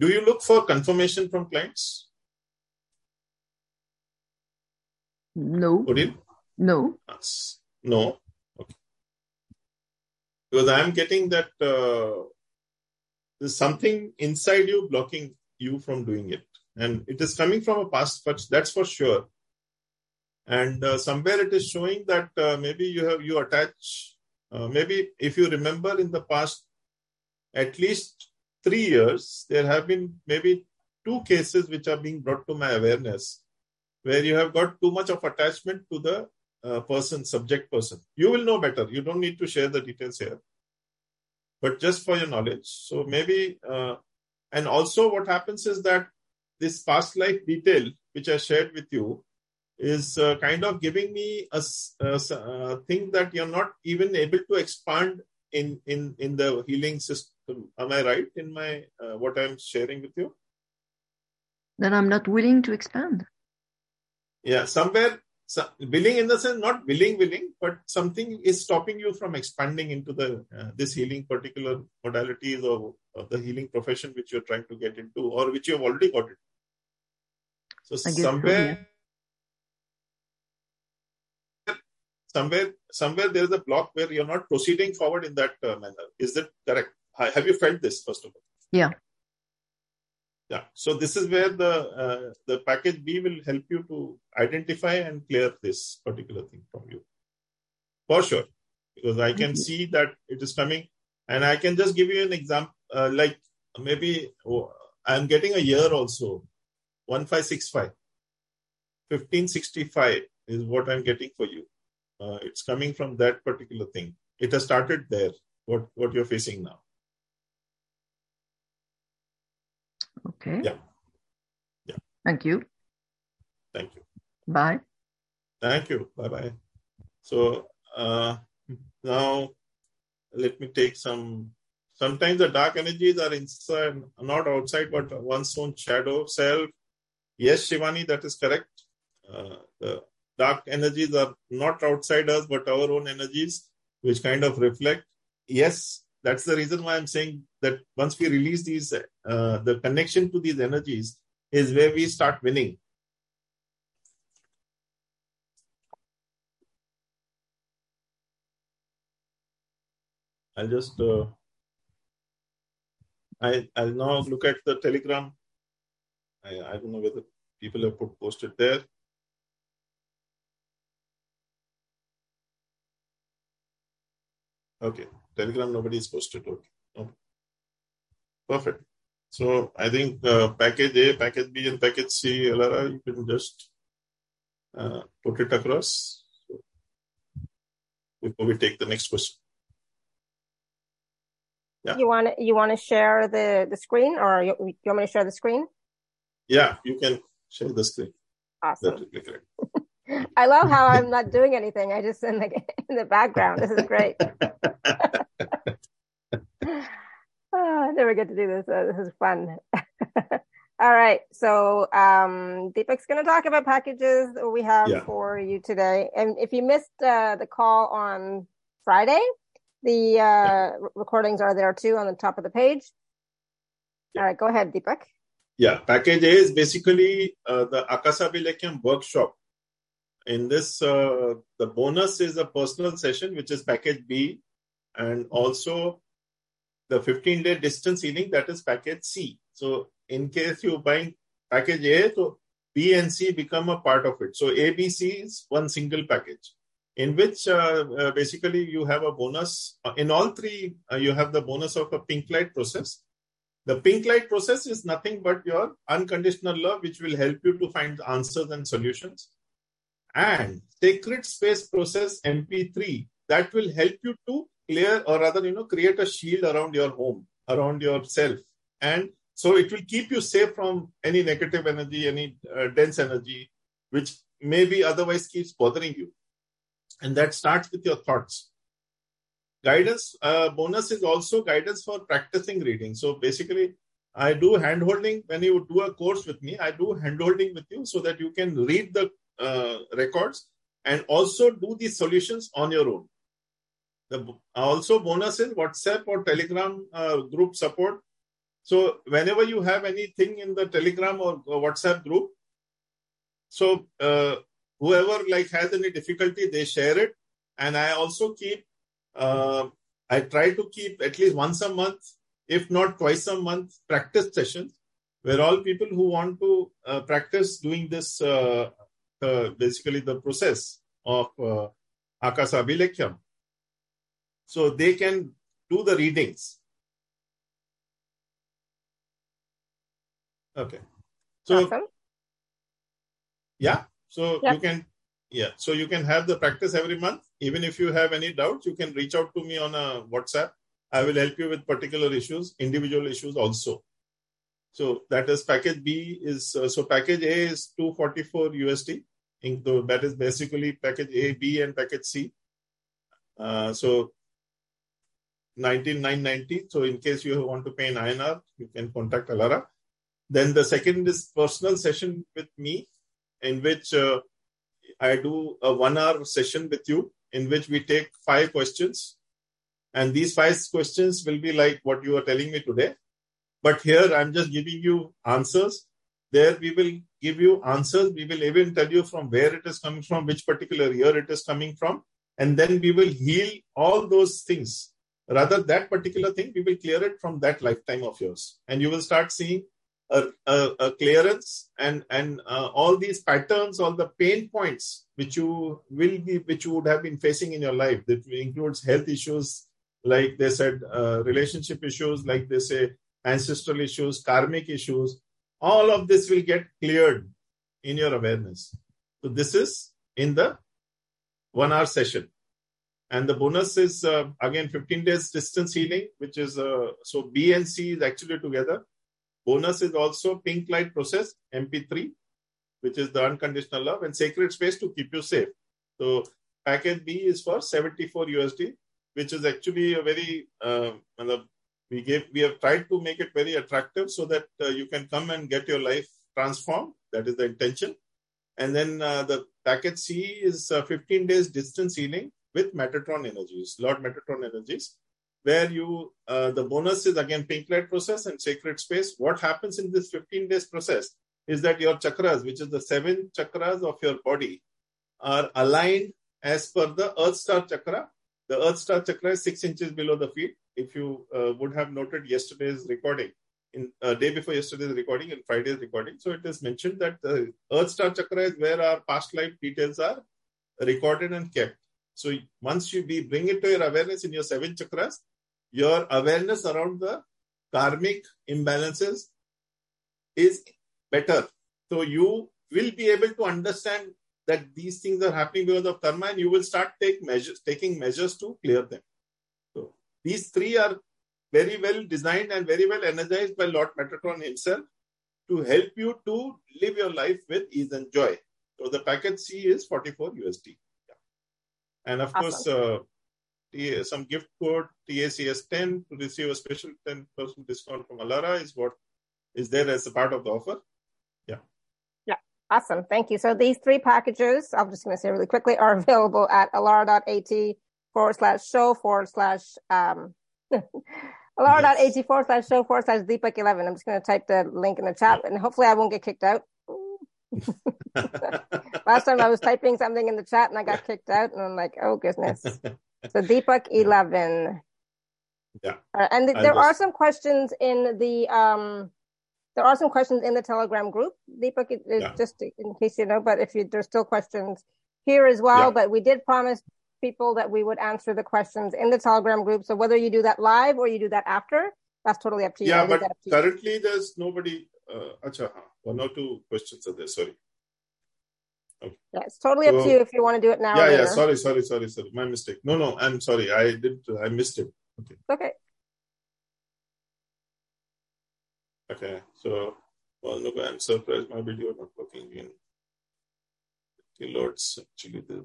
do you look for confirmation from clients? No. Odile? No. No. Okay. Because I'm getting that uh, there's something inside you blocking you from doing it. And it is coming from a past, but that's for sure. And uh, somewhere it is showing that uh, maybe you have you attach. Uh, maybe if you remember in the past, at least three years, there have been maybe two cases which are being brought to my awareness, where you have got too much of attachment to the uh, person, subject person. You will know better. You don't need to share the details here, but just for your knowledge. So maybe, uh, and also what happens is that this past life detail which I shared with you is uh, kind of giving me a, a, a, thing that you're not even able to expand in in in the healing system. Am I right in my uh, what I'm sharing with you? Then I'm not willing to expand. Yeah, somewhere so willing in the sense not willing willing but something is stopping you from expanding into the uh, this healing particular modalities or, or, the healing profession which you're trying to get into or which you have already got it so somewhere so, yeah. somewhere somewhere there is a block where you're not proceeding forward in that uh, manner is that correct have you felt this first of all yeah yeah. So this is where the uh, the package B will help you to identify and clear this particular thing from you, for sure. Because I can see that it is coming, and I can just give you an example. Uh, like maybe oh, I'm getting a year also, one five six five. 1565 is what I'm getting for you. Uh, it's coming from that particular thing. It has started there. What what you're facing now. Okay. Yeah. Yeah. Thank you. Thank you. Bye. Thank you. Bye bye. So uh, now let me take some. Sometimes the dark energies are inside, not outside, but one's own shadow self. Yes, Shivani, that is correct. Uh, the dark energies are not outside us, but our own energies, which kind of reflect. Yes, that's the reason why I'm saying that once we release these, uh, the connection to these energies is where we start winning. I'll just, uh, I, I'll now look at the telegram. I, I don't know whether people have put posted there. Okay, Telegram nobody is posted. Okay, oh. perfect. So I think uh, package A, package B, and package C, Alara, you can just uh, put it across so before we take the next question. Yeah. You want to, you want to share the the screen, or you, you want me to share the screen? Yeah, you can share the screen. Awesome. [LAUGHS] I love how I'm not doing anything. I just in the in the background. This is great. oh, [LAUGHS] I never get to do this. Uh, this is fun. [LAUGHS] All right. So um, Deepak's going to talk about packages we have yeah. for you today. And if you missed uh, the call on Friday, the uh, yeah. recordings are there too on the top of the page. Yeah. All right. Go ahead, Deepak. Yeah. Package A is basically uh, the Akasa Abhilekham workshop in this, uh, the bonus is a personal session, which is package B, and also the 15 day distance healing, that is package C. So, in case you're buying package A, so B and C become a part of it. So, ABC is one single package in which uh, uh, basically you have a bonus. In all three, uh, you have the bonus of a pink light process. The pink light process is nothing but your unconditional love, which will help you to find answers and solutions and sacred space process mp3 that will help you to clear or rather you know create a shield around your home around yourself and so it will keep you safe from any negative energy, any uh, dense energy, which maybe otherwise keeps bothering you. And that starts with your thoughts. Guidance uh, bonus is also guidance for practicing reading. So basically, I do hand holding when you do a course with me. I do hand holding with you so that you can read the uh, records and also do the solutions on your own. The also bonus is WhatsApp or Telegram uh, group support. So whenever you have anything in the Telegram or, or WhatsApp group, so uh, whoever like has any difficulty, they share it, and I also keep. Uh, I try to keep at least once a month, if not twice a month, practice sessions where all people who want to uh, practice doing this, uh, uh, basically the process of uh, Akasa Abhilekham, so they can do the readings. Okay. So, awesome. yeah. So yep. you can, yeah. So you can have the practice every month. Even if you have any doubts, you can reach out to me on a WhatsApp. I will help you with particular issues, individual issues also. So that is package B is uh, so package A is 244 USD. That is basically package A, B, and package C. Uh, so 19990. So in case you want to pay in INR, you can contact Alara. Then the second is personal session with me, in which uh, I do a one hour session with you, in which we take five questions. And these five questions will be like what you are telling me today. But here I'm just giving you answers. There we will give you answers. We will even tell you from where it is coming from, which particular year it is coming from. And then we will heal all those things Rather, that particular thing, we will clear it from that lifetime of yours. And you will start seeing a, a, a clearance and, and uh, all these patterns, all the pain points which you will be, which you would have been facing in your life. That includes health issues, like they said, uh, relationship issues, like they say, ancestral issues, karmic issues. All of this will get cleared in your awareness. So this is in the one hour session. And the bonus is uh, again 15 days distance healing, which is uh, so B and C is actually together. Bonus is also pink light process, MP3, which is the unconditional love, and sacred space to keep you safe. So package B is for 74 USD, which is actually a very uh, we gave we have tried to make it very attractive so that uh, you can come and get your life transformed. That is the intention. And then uh, the package C is uh, 15 days distance healing, with Metatron energies, Lord Metatron energies, where you, uh, the bonus is again pink light process and sacred space. What happens in this 15 days process is that your chakras, which is the seven chakras of your body, are aligned as per the Earth Star chakra. The Earth Star chakra is six inches below the feet. If you uh, would have noted yesterday's recording, in uh, day before yesterday's recording and Friday's recording, so it is mentioned that the Earth Star chakra is where our past life details are recorded and kept. So once you be, bring it to your awareness in your seven chakras, your awareness around the karmic imbalances is better. So you will be able to understand that these things are happening because of karma and you will start take measures, taking measures to clear them. These three are very well designed and very well energized by Lord Metatron himself to help you to live your life with ease and joy. So the package C is 44 USD. And of awesome. course, uh, some gift code TACS10 to receive a special 10% discount from Alara is what is there as a part of the offer. Yeah. Yeah. Awesome. Thank you. So these three packages, I'm just going to say really quickly, are available at alara.at forward slash show forward slash, um, [LAUGHS] yes. forward slash show forward slash Deepak 11. I'm just going to type the link in the chat and hopefully I won't get kicked out. [LAUGHS] Last time I was typing something in the chat and I got kicked out, and I'm like, oh goodness. So Deepak [LAUGHS] eleven. Yeah. Uh, and th- there just... are some questions in the um, there are some questions in the Telegram group. Deepak, yeah. just in case you know, but if you, there's still questions here as well, yeah. but we did promise people that we would answer the questions in the Telegram group. So whether you do that live or you do that after, that's totally up to you. Yeah, but currently you. there's nobody. Uh, acha, one or two questions are there. Sorry. Okay. Yeah, it's totally so, up to you if you want to do it now. Yeah, yeah. Sorry, sorry, sorry, sorry. My mistake. No, no. I'm sorry. I did. I missed it. Okay. Okay. Okay. So, well, look, I'm surprised my video not working in Lord's actually the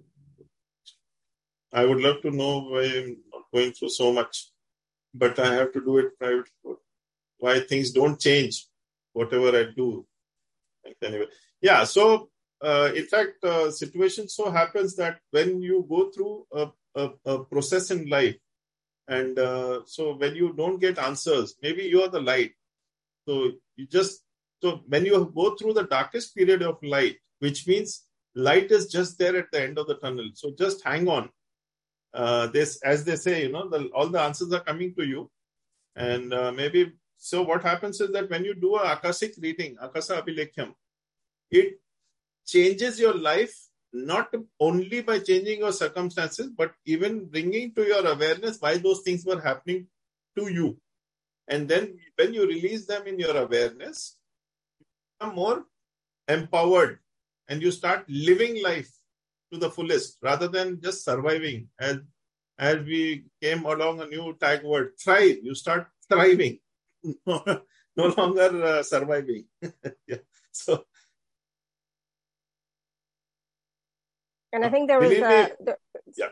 I would love to know why I'm going through so much, but I have to do it privately. Why things don't change, whatever I do. Anyway, yeah. So, uh, in fact, uh, situation so happens that when you go through a, a, a process in life, and uh, so when you don't get answers, maybe you are the light. So you just so when you go through the darkest period of light, which means light is just there at the end of the tunnel. So just hang on. Uh, this, as they say, you know, the, all the answers are coming to you, and uh, maybe so. What happens is that when you do a akashic reading, akasa abhilekham, it changes your life not only by changing your circumstances, but even bringing to your awareness why those things were happening to you. And then when you release them in your awareness, you become more empowered and you start living life to the fullest rather than just surviving. As, as we came along a new tag word, thrive. You start thriving, [LAUGHS] no, longer uh, surviving. [LAUGHS] yeah. So, and I think there was a, there, yeah.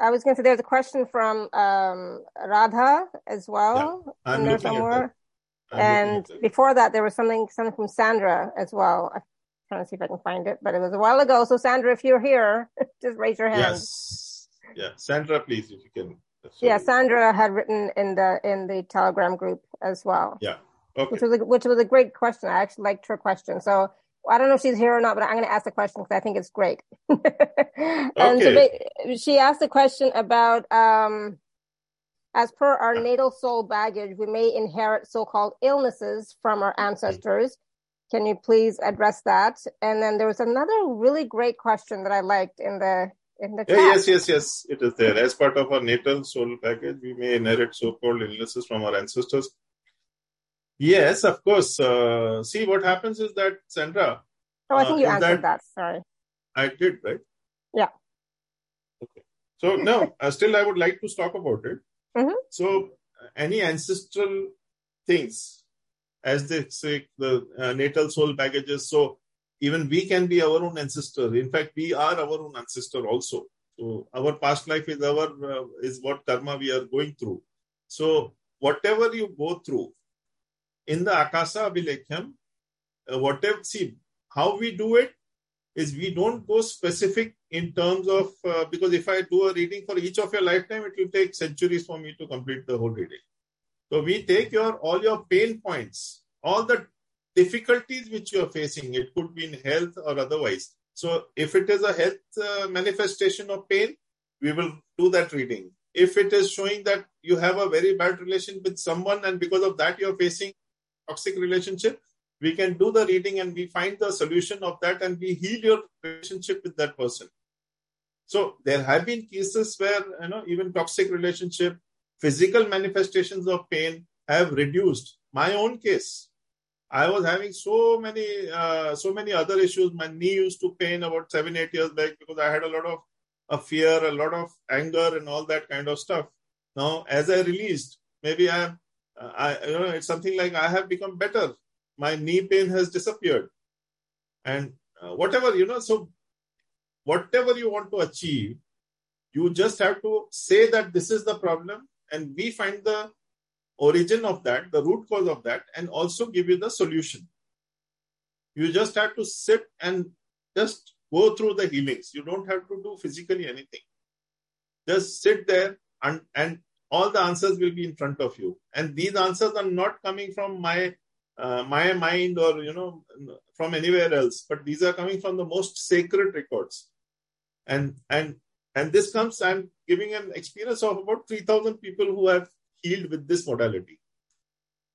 I was going to say there's a question from um, Radha as well yeah, there somewhere. And before that, there was something something from Sandra as well. Trying to see if I can find it, but it was a while ago. So Sandra, if you're here, [LAUGHS] just raise your hand. Yes. Yeah, Sandra, please, if you can. Yeah, Sandra had written in the in the Telegram group as well. Yeah. Okay. Which was a, which was a great question. I actually liked her question. So I don't know if she's here or not, but I'm going to ask the question because I think it's great. [LAUGHS] and okay. so she asked a question about, um, as per our natal soul baggage, we may inherit so-called illnesses from our ancestors. Can you please address that? And then there was another really great question that I liked in the in the yeah, yes, yes, yes. It is there. As part of our natal soul package, we may inherit so-called illnesses from our ancestors. Yes, of course. Uh, see, what happens is that Sandra. Oh, I think uh, you answered that, that, Sorry. I did, right? Yeah. Okay. So no, uh, still I would like to talk about it. Mm-hmm. So any ancestral things as they say, the uh, natal soul baggages. So even we can be our own ancestor. In fact, we are our own ancestor also. So our past life is our uh, is what karma we are going through. So whatever you go through in the Akasa Abhilekham, uh, whatever see how we do it is we don't go specific in terms of uh, because if I do a reading for each of your lifetime, it will take centuries for me to complete the whole reading. So we take your all your pain points, all the difficulties which you are facing. It could be in health or otherwise. So if it is a health uh, manifestation of pain, we will do that reading. If it is showing that you have a very bad relation with someone and because of that you're facing toxic relationship, we can do the reading and we find the solution of that and we heal your relationship with that person. So there have been cases where you know even toxic relationship, physical manifestations of pain have reduced. My own case, I was having so many, uh, so many other issues. My knee used to pain about seven, eight years back because I had a lot of a fear, a lot of anger, and all that kind of stuff. Now, as I released, maybe I'm, uh, I, you know, it's something like I have become better. My knee pain has disappeared, and uh, whatever you know. So, whatever you want to achieve, you just have to say that this is the problem and we find the origin of that, the root cause of that, and also give you the solution. You just have to sit and just go through the healings. You don't have to do physically anything. Just sit there and, and all the answers will be in front of you. And these answers are not coming from my uh, my mind or you know from anywhere else, but these are coming from the most sacred records. And and and this comes, I'm giving an experience of about 3,000 people who have healed with this modality.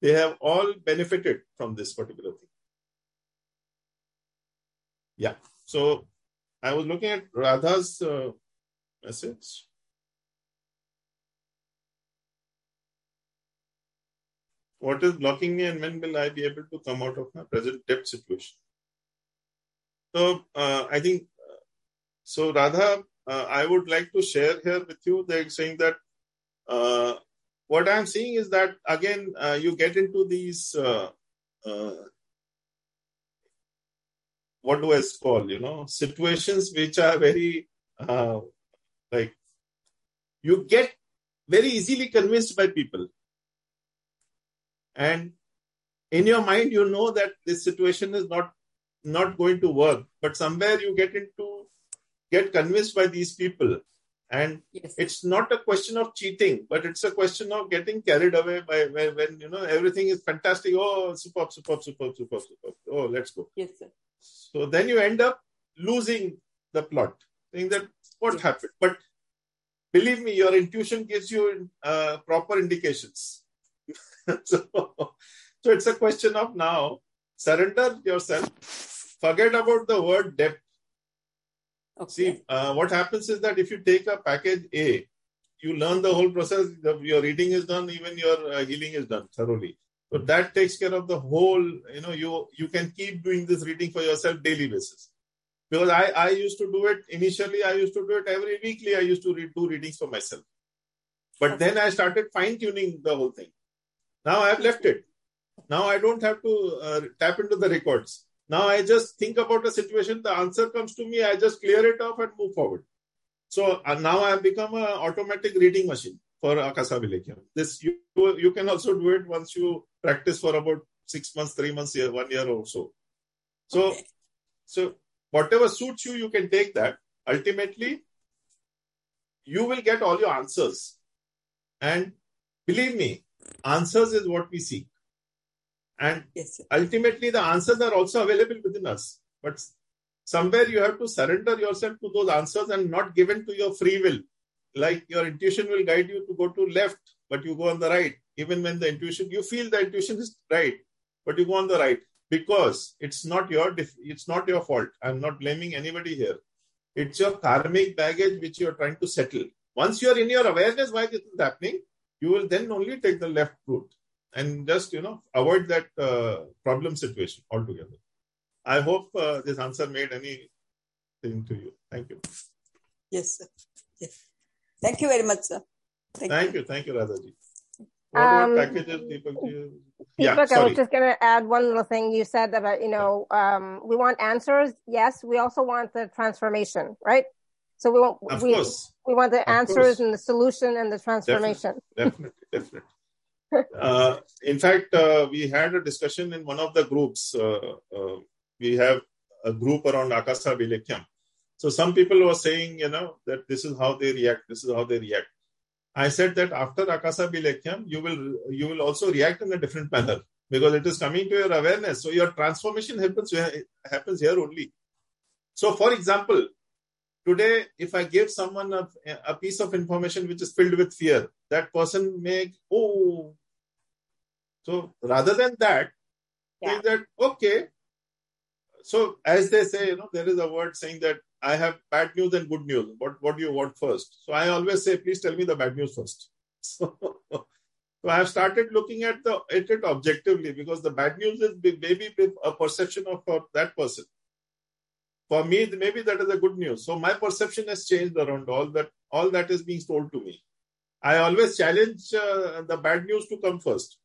They have all benefited from this particular thing. Yeah. So I was looking at Radha's uh, message. What is blocking me and when will I be able to come out of my present debt situation? So uh, I think, uh, so Radha uh, I would like to share here with you. They're saying that uh, what I'm seeing is that again uh, you get into these uh, uh, what do I call, you know, situations which are very, uh, like, you get very easily convinced by people. And in your mind, you know that this situation is not, not going to work, but somewhere you get into, get convinced by these people. And yes. it's not a question of cheating, but it's a question of getting carried away by when, when you know everything is fantastic. Oh, superb, superb, superb, superb, superb. Oh, let's go. Yes, sir. So then you end up losing the plot, saying that what yes. happened. But believe me, your intuition gives you uh, proper indications. [LAUGHS] so, so it's a question of now surrender yourself, forget about the word depth. Okay. See, uh, what happens is that if you take a package A, you learn the whole process, your reading is done, even your uh, healing is done thoroughly. So that takes care of the whole, you know, you you can keep doing this reading for yourself daily basis. Because I, I used to do it initially, I used to do it every weekly, I used to read two readings for myself. But then I started fine tuning the whole thing. Now I've left it. Now I don't have to uh, tap into the records. Now I just think about a situation, the answer comes to me, I just clear it off and move forward. So uh, now I have become an automatic reading machine for Akasa Abhilekham. This you you can also do it once you practice for about six months, three months, year, one year or so. So, okay. so whatever suits you, you can take that. Ultimately, you will get all your answers. And believe me, answers is what we seek. And yes, ultimately, the answers are also available within us. But somewhere you have to surrender yourself to those answers and not given to your free will. Like your intuition will guide you to go to left, but you go on the right even when the intuition, you feel the intuition is right, but you go on the right because it's not your it's not your fault. I'm not blaming anybody here. It's your karmic baggage which you're trying to settle. Once you're in your awareness why this is happening, you will then only take the left route and just you know avoid that uh, problem situation altogether. I hope uh, this answer made anything to you. Thank you. Yes, sir. Yes. Thank you very much, sir. Thank, thank you. you. Thank you, Radhaji. What um, packages, Deepak? Yeah, Deepak, I was just going to add one little thing. You said about, you know, um, we want answers. Yes, we also want the transformation, right? So we want of we, course. we want the of answers course. and the solution and the transformation. Definitely, definitely. definitely. Uh, in fact, uh, we had a discussion in one of the groups. Uh, uh we have a group around Akasa Abhilekham. So some people were saying, you know, that this is how they react. This is how they react. I said that after Akasa Abhilekham, you will you will also react in a different manner because it is coming to your awareness. So your transformation happens happens here only. So, for example, today if I give someone a, a piece of information which is filled with fear, that person may oh. So rather than that, yeah. that okay. So as they say, you know, there is a word saying that I have bad news and good news. What what do you want first? So I always say, please tell me the bad news first. [LAUGHS] So, so I have started looking at the at it objectively because the bad news is maybe a perception of that person. For me, maybe that is a good news. So my perception has changed around all that. All that is being told to me. I always challenge uh, the bad news to come first.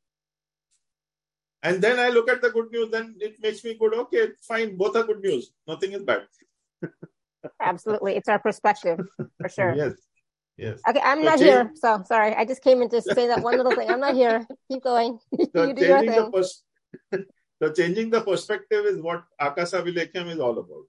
And then I look at the good news, then it makes me good. Okay, fine, both are good news. Nothing is bad. [LAUGHS] Absolutely. It's our perspective for sure. [LAUGHS] Yes. Yes. Okay, I'm so not change, here. So sorry. I just came in to say that one little thing. I'm not here. [LAUGHS] Keep going. So you do your thing. Pers- so changing the perspective is what Akasa Abhilekham is all about.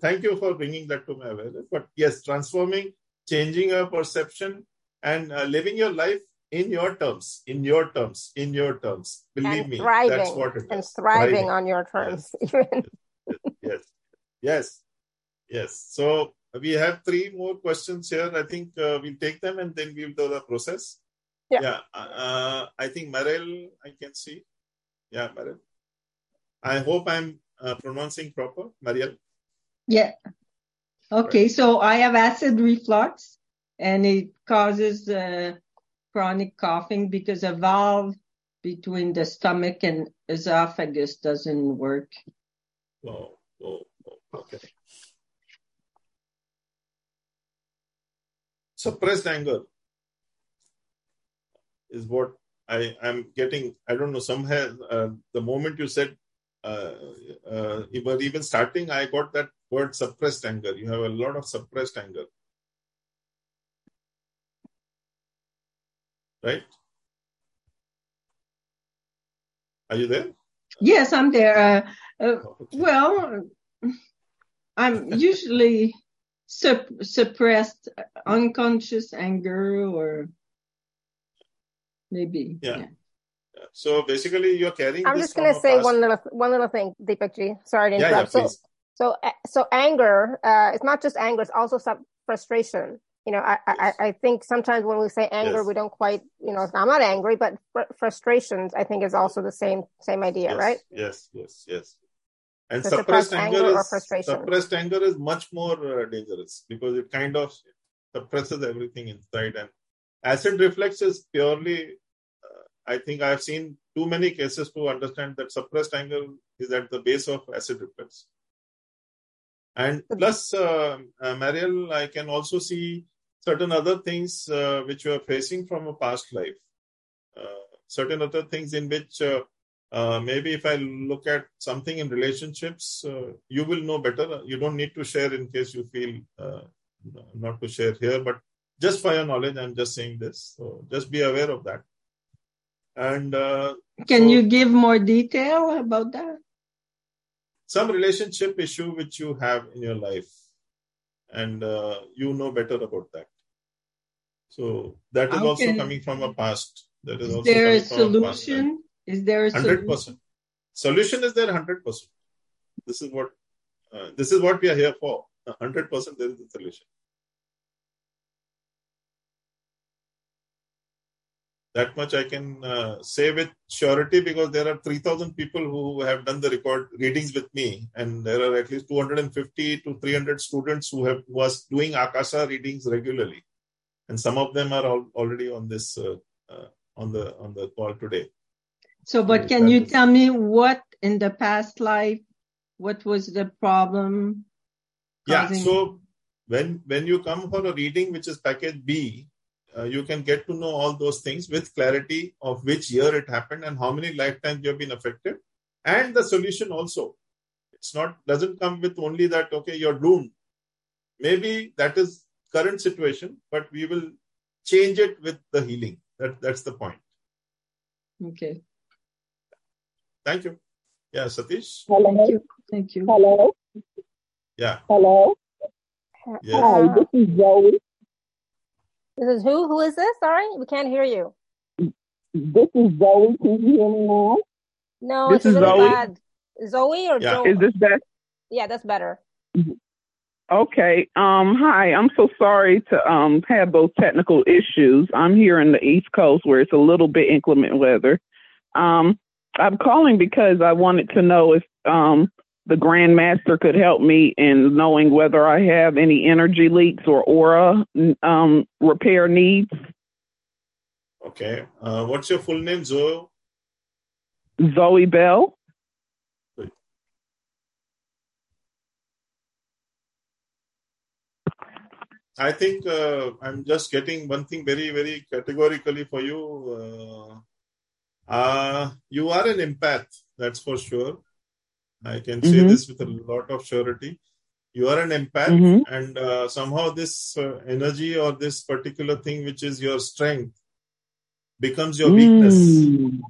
Thank you for bringing that to my awareness. But yes, transforming, changing your perception, and uh, living your life in your terms, in your terms, in your terms. Believe and me, thriving, that's what it is. And thriving, thriving. on your terms. Yes. [LAUGHS] yes. yes. Yes. So we have three more questions here. I think uh, we'll take them and then we'll do the process. Yeah. Yeah. Uh, I think Marel, I can see. Yeah, Marel. I hope I'm uh, pronouncing proper. Mariel. Yeah. Okay. Right. So I have acid reflux and it causes uh, chronic coughing because a valve between the stomach and esophagus doesn't work. Oh, oh, oh okay. suppressed anger is what I am getting. I don't know. Somehow, uh, the moment you said, uh, uh, even starting, I got that word suppressed anger. You have a lot of suppressed anger, right? Are you there? Yes, I'm there. Uh, uh, oh, okay. Well, I'm usually sup- suppressed unconscious anger or maybe. Yeah. yeah. So basically, you're carrying. I'm just going to say past... one little one little thing, Deepakji. Sorry to interrupt. Yeah, yeah, so, so, so anger. Uh, it's not just anger; it's also some frustration. You know, I, I, I think sometimes when we say anger, yes. we don't quite, you know, I'm not angry, but fr- frustrations, I think, is also the same same idea, yes, right? Yes, yes, yes. And so suppressed anger, anger is suppressed anger is much more uh, dangerous because it kind of suppresses everything inside. And acid reflex is purely. Uh, I think I've seen too many cases to understand that suppressed anger is at the base of acid reflex. And plus, uh, uh, Mariel, I can also see certain other things uh, which you are facing from a past life. Uh, certain other things in which uh, uh, maybe if I look at something in relationships, uh, you will know better. You don't need to share in case you feel uh, not to share here, but just for your knowledge, I'm just saying this. So just be aware of that. And uh, can so, you give more detail about that? Some relationship issue which you have in your life, and uh, you know better about that. So that is also coming from a past. That is, is also there a solution? Is there a hundred percent solution? Is there hundred percent? This is what uh, this is what we are here for. hundred percent, there is a solution. That much I can uh, say with surety because there are 3,000 people who have done the record readings with me, and there are at least 250 to 300 students who have was doing Akasha readings regularly, and some of them are all, already on this uh, uh, on the on the call today. So, but can you tell me what in the past life, what was the problem? Yeah. So when when you come for a reading, which is package B, uh, you can get to know all those things with clarity of which year it happened and how many lifetimes you have been affected, and the solution also. It's not doesn't come with only that okay you're doomed. Maybe that is current situation, but we will change it with the healing. That that's the point. Okay. Thank you. Yeah, Satish. Hello. Thank you. Thank you. Hello. Yeah. Hello. Yes. Hi, this is Zoe. This is who? Who is this? Sorry, we can't hear you. This is Zoe. Can you hear me now? No, this it's is Zoe. Bad. Zoe or yeah. Joe? Is this better? Yeah, that's better. Okay. Um, hi. I'm so sorry to um have those technical issues. I'm here in the East Coast where it's a little bit inclement weather. Um, I'm calling because I wanted to know if um, the Grand Master could help me in knowing whether I have any energy leaks or aura um, repair needs. Okay. Uh, what's your full name, Zoe? Zoe Bell. I think uh, I'm just getting one thing very, very categorically for you. Uh, uh, you are an empath, that's for sure. I can say mm-hmm. this with a lot of surety. You are an empath, mm-hmm. and uh, somehow this uh, energy or this particular thing, which is your strength, becomes your mm. weakness,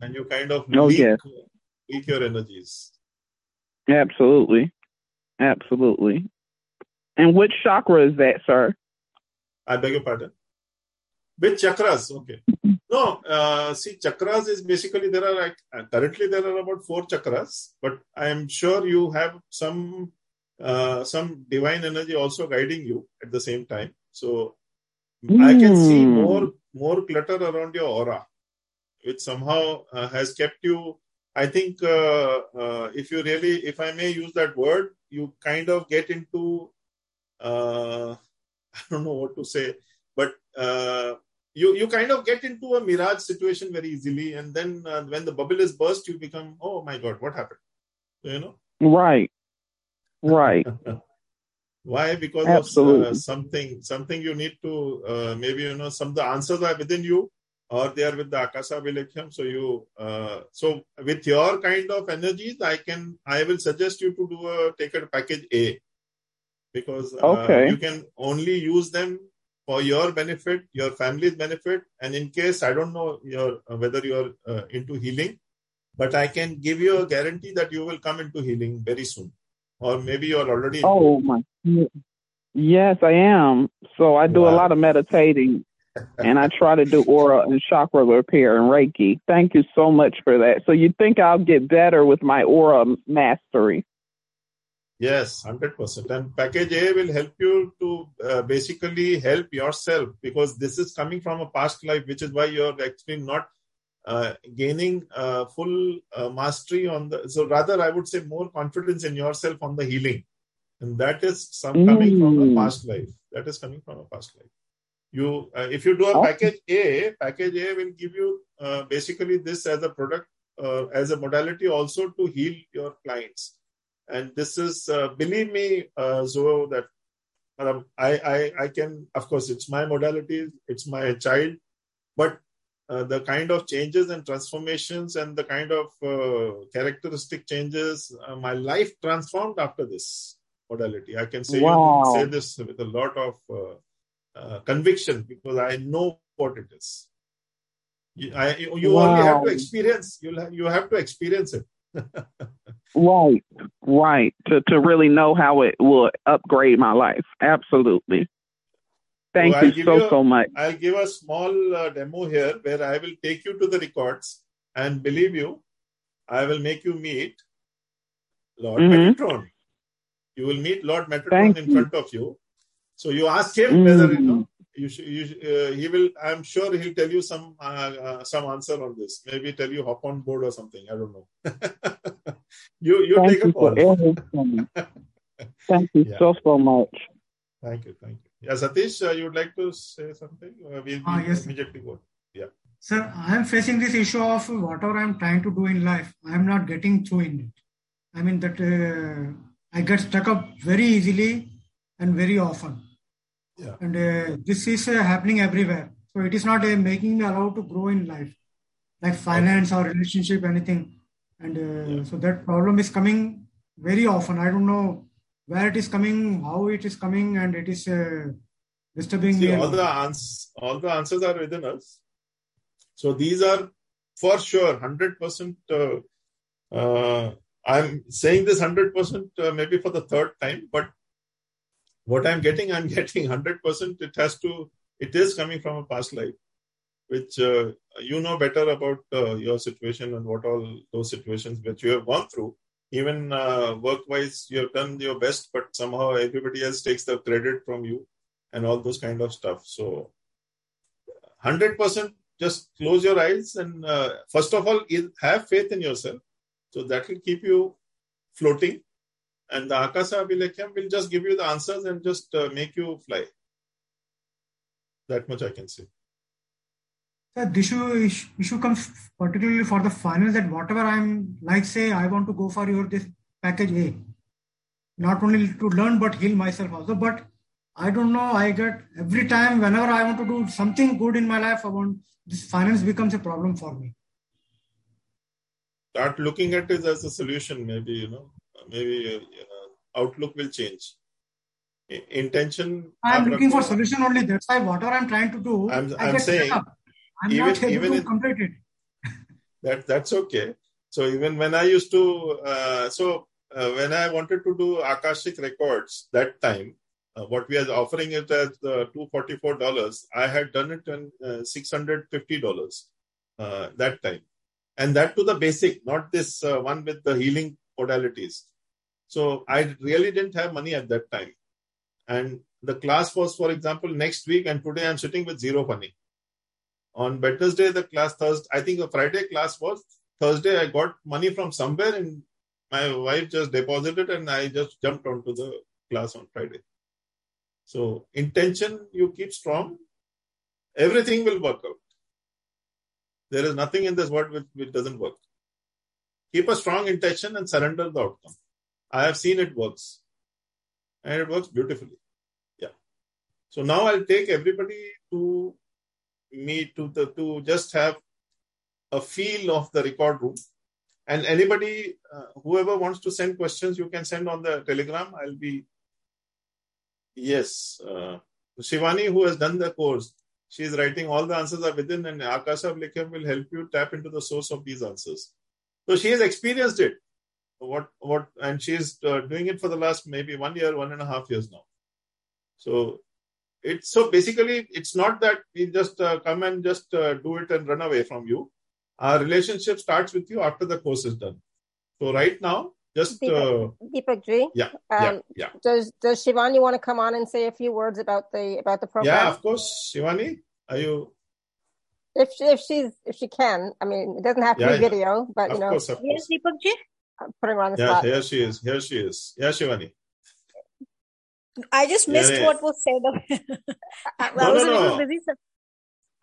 and you kind of oh, leak, yes. leak your energies. Absolutely, absolutely. And which chakra is that, sir? I beg your pardon. Which chakras? Okay. No, uh, see, chakras is basically there are like uh, currently there are about four chakras, but I am sure you have some uh, some divine energy also guiding you at the same time. So mm. I can see hmm. more more clutter around your aura, which somehow uh, has kept you. I think uh, uh, if you really, if I may use that word, you kind of get into [LAUGHS] I don't know what to say, but you you kind of get into a mirage situation very easily and then uh, when the bubble is burst you become oh my god what happened you know right right [LAUGHS] why because Absolutely. of uh, something something you need to uh, maybe you know some of the answers are within you or they are with the Akasa Abhilekham. So you, uh, so with your kind of energies, I can, I will suggest you to do a, take a package A because uh, okay. you can only use them for your benefit, your family's benefit. And in case, I don't know your, uh, whether you're uh, into healing, but I can give you a guarantee that you will come into healing very soon. Or maybe you're already. Oh my. Yes, I am. So I do wow. a lot of meditating and I try to do aura and chakra repair and Reiki. Thank you so much for that. So you think I'll get better with my aura mastery? Yes, 100%. And package A will help you to uh, basically help yourself because this is coming from a past life, which is why you're actually not uh, gaining uh, full uh, mastery on the. So rather, I would say more confidence in yourself on the healing. And that is some coming from a mm. past life. That is coming from a past life you uh, if you do a package A, package A will give you uh, basically this as a product uh, as a modality also to heal your clients. And this is uh, believe me, uh, Zoe, that um, I, I I can of course it's my modality, it's my child, but uh, the kind of changes and transformations and the kind of uh, characteristic changes, uh, my life transformed after this modality. I can say wow. you, say this with a lot of uh, conviction because I know what it is. You, I, you wow. only have to experience. You have, you have to experience it. Right, right. To to really know how it will upgrade my life. Absolutely. Thank so you so you, so much. I'll give a small uh, demo here where I will take you to the records, and believe you, I will make you meet Lord mm-hmm. Metatron. You will meet Lord Metatron in you. front of you, so you ask him mm. whether you know you, should, you uh, he will. I'm sure he'll tell you some uh, uh, some answer on this. Maybe tell you hop on board or something. I don't know. [LAUGHS] you you thank take you a call. [LAUGHS] thank you yeah. so so much. Thank you, thank you. Yeah, Satish, uh, you would like to say something? Uh, we'll, uh, yes. immediately go. Yeah. Sir, I am facing this issue of whatever I am trying to do in life. I am not getting through in it. I mean that uh, I get stuck up very easily and very often. Yeah. And uh, this is uh, happening everywhere. So it is not uh, making me allowed to grow in life, like finance or relationship, anything. And uh, yeah. so that problem is coming very often. I don't know where it is coming, how it is coming, and it is uh, disturbing See, me. All the, ans- all the answers are within us. So these are for sure 100%. Uh, I'm saying this 100% maybe for the third time, but what I'm getting, I'm [LAUGHS] getting 100%. It has to, it is coming from a past life, which uh, you know better about uh, your situation and what all those situations which you have gone through. Even uh, work wise, you have done your best, but somehow everybody else takes the credit from you and all those kind of stuff. So, 100% just close your eyes and uh, first of all, have faith in yourself. So that will keep you floating and the Akasa Abhilekham will just give you the answers and just uh, make you fly. That much I can say. Sir, this issue, issue comes particularly for the finance that whatever I'm like, say, I want to go for your this package A, not only to learn but heal myself also. But I don't know. I get every time whenever I want to do something good in my life, I want this finance becomes a problem for me. Start looking at it as a solution, maybe you know maybe uh, outlook will change. Intention. I'm looking for solution only. That's why whatever I'm trying to do, I'm, I'm saying, I'm even, not able even to in, complete it. that that's okay. So even when I used to, uh, so uh, when I wanted to do Akashic records that time, uh, what we are offering it as uh, $244, I had done it in uh, $650 uh, that time. And that to the basic, not this uh, one with the healing modalities. So I really didn't have money at that time. And the class was, for example, next week, and today I'm sitting with zero money. On Wednesday, the class Thursday, I think the Friday class was Thursday. I got money from somewhere, and my wife just deposited, and I just jumped onto the class on Friday. So intention you keep strong, everything will work out. There is nothing in this world which, which doesn't work. Keep a strong intention and surrender the outcome. I have seen it works. And it works beautifully. Yeah. So now I'll take everybody to me to the to just have a feel of the record room. And anybody, uh, whoever wants to send questions, you can send on the Telegram. I'll be. Yes, uh, Shivani, who has done the course, she is writing all the answers are within, and Akasha will help you tap into the source of these answers. So she has experienced it. What what, and she is uh, doing it for the last maybe one year, one and a half years now. So it's so basically it's not that we just uh, come and just uh, do it and run away from you our relationship starts with you after the course is done. So right now, just Deepak, uh, Deepak Ji. Yeah, um, yeah, yeah. Does Does Shivani want to come on and say a few words about the about the program? Yeah, of course. Shivani, are you? If she, if she's if she can, I mean, it doesn't have to yeah, be yeah. video, but of you know. Course, of yes, Deepak Ji. I'm putting her on the yeah, spot. here she is. Here she is. Yeah, Shivani. I just missed yeah, what was said. [LAUGHS] I, no, was no, a little no. busy. So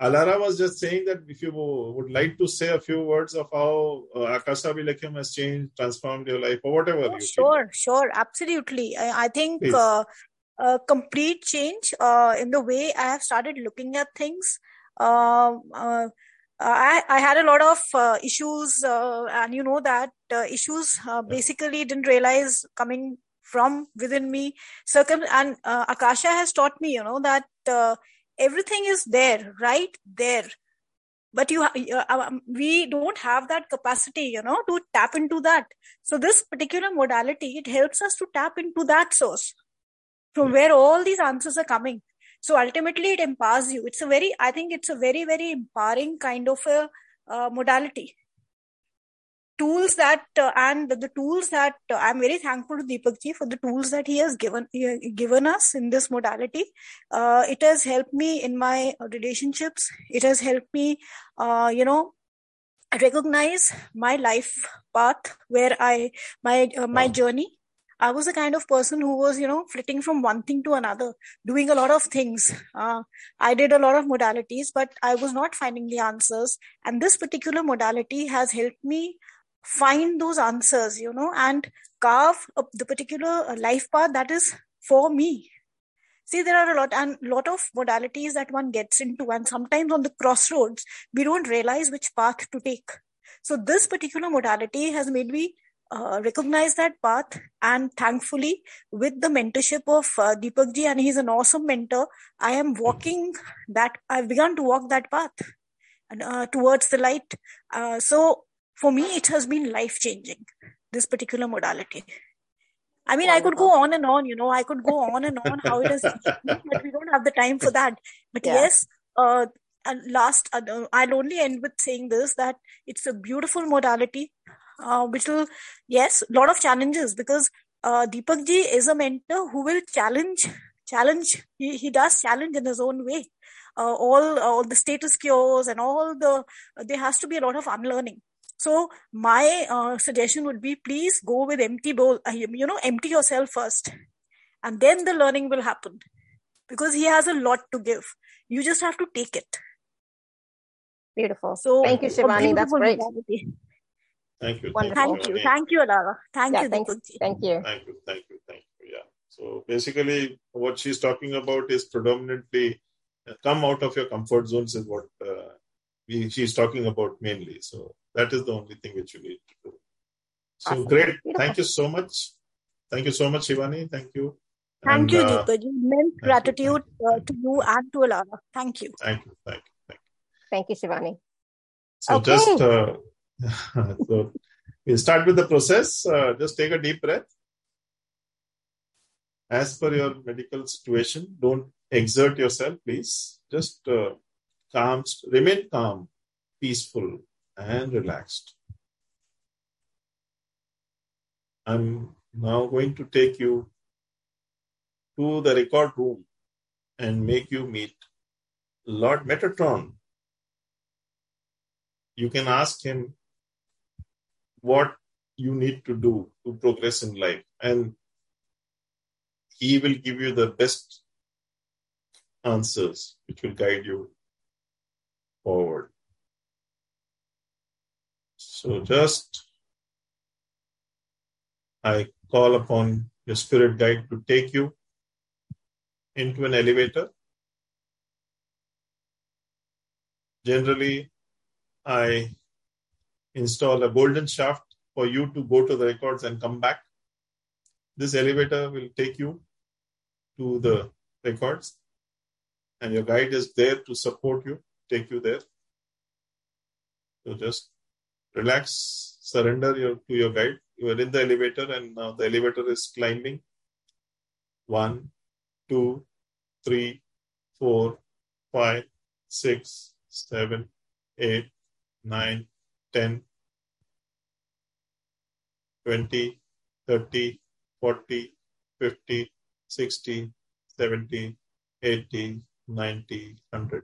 Alara was just saying that if you would like to say a few words of how uh, Akasa Abhilekham has changed, transformed your life, or whatever. Oh, sure, sure, absolutely. I, I think uh, a complete change uh, in the way I have started looking at things. Um, uh, I, I had a lot of uh, issues, uh, and you know that uh, issues basically didn't realize coming from within me. Circum and Akasha has taught me, you know, that everything is there right there. But you uh, um, we don't have that capacity you know to tap into that. So this particular modality it helps us to tap into that source from where all these answers are coming so ultimately it empowers you it's a very i think it's a very very empowering kind of a uh, modality tools that uh, and the tools that uh, I'm very thankful to Deepak ji for the tools that he has given given us in this modality. Uh, it has helped me in my relationships. It has helped me, uh, you know, recognize my life path where I my uh, my journey. I was the kind of person who was, you know, flitting from one thing to another, doing a lot of things. Uh, I did a lot of modalities, but I was not finding the answers. And this particular modality has helped me find those answers, you know, and carve the particular life path that is for me. See, there are a lot and lot of modalities that one gets into, and sometimes on the crossroads, we don't realize which path to take. So this particular modality has made me uh, recognize that path, and thankfully, with the mentorship of uh, Deepak ji, and he's an awesome mentor, I am walking that. I've begun to walk that path uh, towards the light. Uh, so for me, it has been life changing, this particular modality. I mean, I could go on and on, you know, I could go on and on how it has, [LAUGHS] but we don't have the time for that. But yeah. yes, uh, and last, uh, I'll only end with saying this that it's a beautiful modality, uh, which will, yes, a lot of challenges because uh, Deepak ji is a mentor who will challenge, challenge, he, he does challenge in his own way. Uh, all all the status quos and all the there has to be a lot of unlearning so my uh, suggestion would be please go with empty bowl. Uh, you know, empty yourself first, and then the learning will happen because he has a lot to give. You just have to take it. Beautiful. So thank you, Shivani. That's great. Thank you. Thank, thank you. Thank you, Alara. Thank yeah, you, thank, thank you. Thank you. Thank you. Thank you. Yeah. So basically, what she's talking about is predominantly uh, come out of your comfort zones is what uh, we, she's talking about mainly. So that is the only thing which you need to do. So awesome. great. Thank you so much. Thank you so much, Shivani. Thank you. Thank and, you, uh, Deepak. Immense gratitude you. Uh, to you and to Alara. Thank you. Thank you. Thank you. Thank you. Thank you, Shivani. So okay. just uh, [LAUGHS] so we'll start with the process. Uh, just take a deep breath. As per your medical situation, don't exert yourself, please. Just uh, calm, remain calm, peaceful, and relaxed. I'm now going to take you to the record room and make you meet Lord Metatron. You can ask him what you need to do to progress in life, and he will give you the best answers which will guide you forward. So just I call upon your spirit guide to take you into an elevator. generally I install a golden shaft for you to go to the records and come back. This elevator will take you to the records and your guide is there to support you, take you there. So just relax, surrender your, to your guide. You are in the elevator and now the elevator is climbing. One, two, three, four, five, six, seven, eight, nine, ten, twenty, thirty, forty, fifty, sixty, seventy, eighty, ninety, hundred.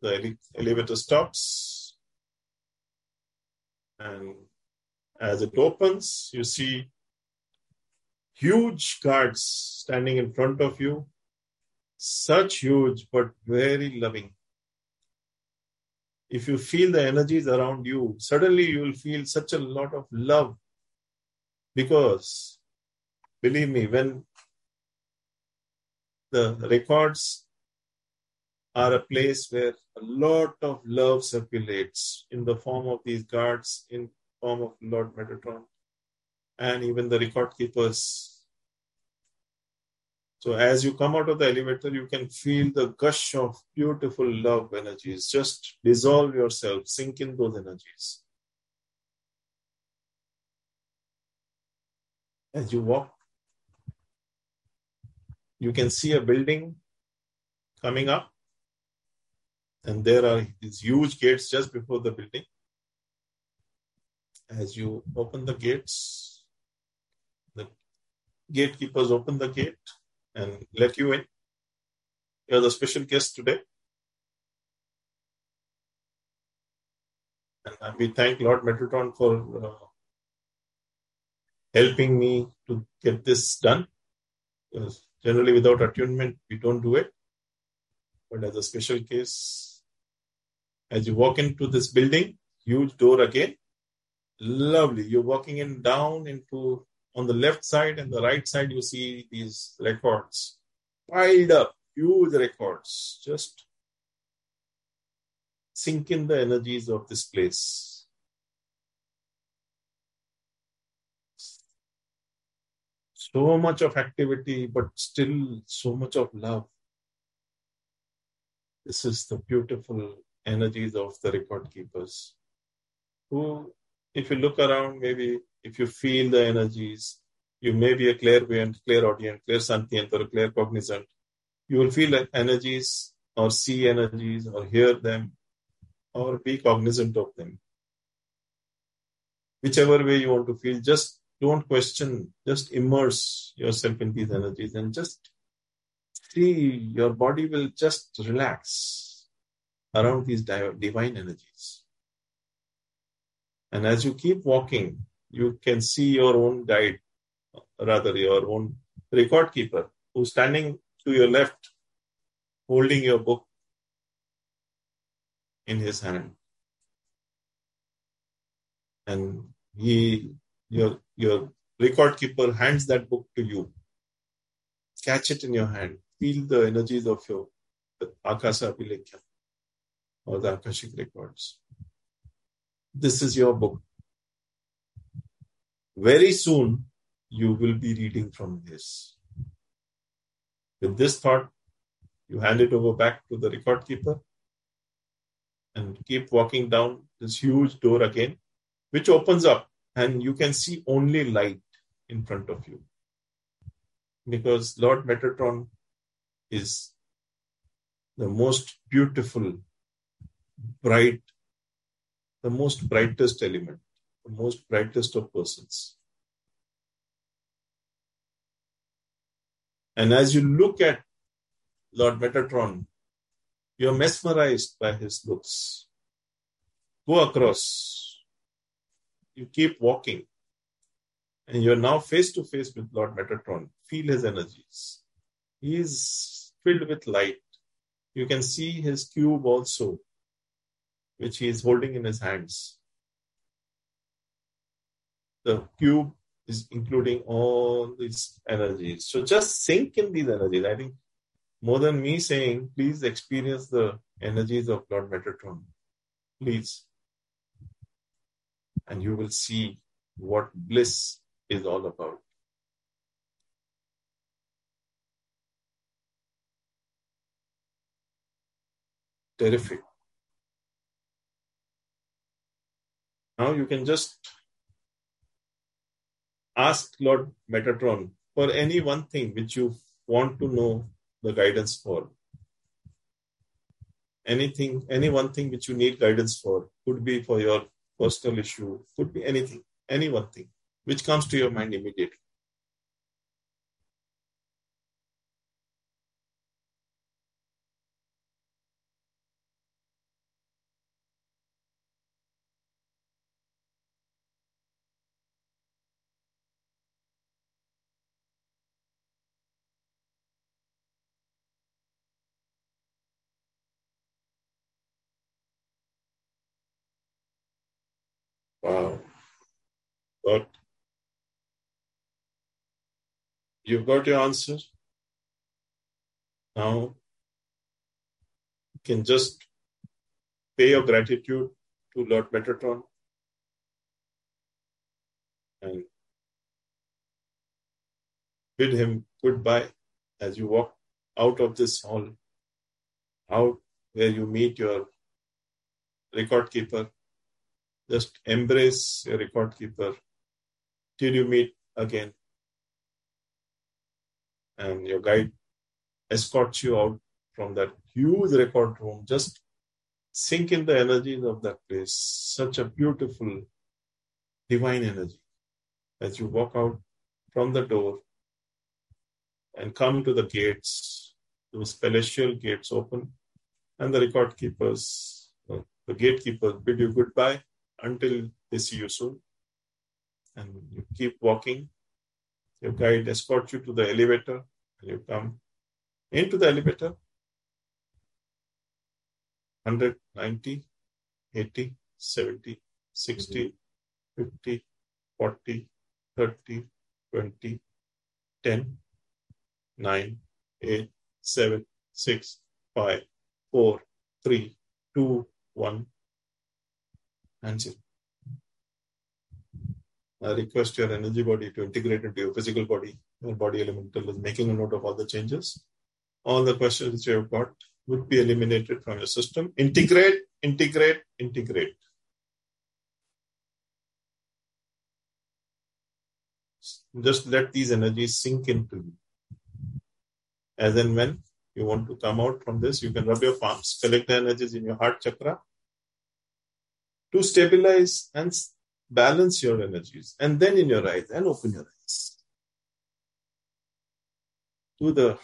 The elevator stops and as it opens, you see huge guards standing in front of you. Such huge, but very loving. If you feel the energies around you, suddenly you will feel such a lot of love. Because, believe me, when the records are a place where a lot of love circulates in the form of these guards, in form of Lord Metatron, and even the record keepers. So as you come out of the elevator, you can feel the gush of beautiful love energies. Just dissolve yourself, sink in those energies. As you walk, you can see a building coming up, and there are these huge gates just before the building as you open the gates, the gatekeepers open the gate and let you in. You're the special guest today. And we thank Lord Metatron for uh, helping me to get this done. Because generally, without attunement, we don't do it. But as a special case, as you walk into this building, huge door again, Lovely. You're walking in down into on the left side and the right side, you see these records piled up, huge records. Just sink in the energies of this place. So much of activity, but still so much of love. This is the beautiful energies of the record keepers who if you look around, maybe if you feel the energies, you may be a clairvoyant, clairaudient, clairsentient, or claircognizant. You will feel like energies or see energies or hear them or be cognizant of them. Whichever way you want to feel, just don't question, just immerse yourself in these energies and just see your body will just relax around these divine energies. And as you keep walking, you can see your own guide, rather your own record keeper, who's standing to your left, holding your book in his hand. And he, your, your record keeper hands that book to you. Catch it in your hand. Feel the energies of your Akasa Abhilekha or the Akashic records this is your book. Very soon, you will be reading from this. With this thought, you hand it over back to the record keeper and keep walking down this huge door again, which opens up and you can see only light in front of you. Because Lord Metatron is the most beautiful, bright the most brightest element, most brightest of persons. And as you look at Lord Metatron, you're mesmerized by his looks. Go across. You keep walking. And you're now face to face with Lord Metatron. Feel his energies. He is filled with light. You can see his cube also which he is holding in his hands. The cube is including all these energies. So just sink in these energies. I think more than me saying, please experience the energies of Lord Metatron. Please. And you will see what bliss is all about. Terrific. Now you can just ask Lord Metatron for any one thing which you want to know the guidance for. Anything, any one thing which you need guidance for could be for your personal issue, could be anything, any one thing which comes to your mind immediately. Wow. You've got your answer. Now you can just pay your gratitude to Lord Metatron and bid him goodbye as you walk out of this hall, out where you meet your record keeper just embrace your record keeper till you meet again. And your guide escorts you out from that huge record room. Just sink in the energies of that place. Such a beautiful divine energy. As you walk out from the door and come to the gates, those celestial gates open, and the record keepers, uh, the gatekeepers bid you goodbye until they see you soon. And you keep walking. Your guide escorts you to the elevator, and you come into the elevator. 100, 90, 80, 70, 60, mm-hmm. 50, 40, 30, 20, 10, 9, 8, 7, 6, 5, 4, 3, 2, 1, Answer. I request your energy body to integrate into your physical body. Your body elemental is making a note of all the changes. All the questions which you have got would be eliminated from your system. Integrate, integrate, integrate. Just let these energies sink into you. As and when you want to come out from this, you can rub your palms, collect the energies in your heart chakra, to stabilize and balance your energies. And then in your eyes, and open your eyes to the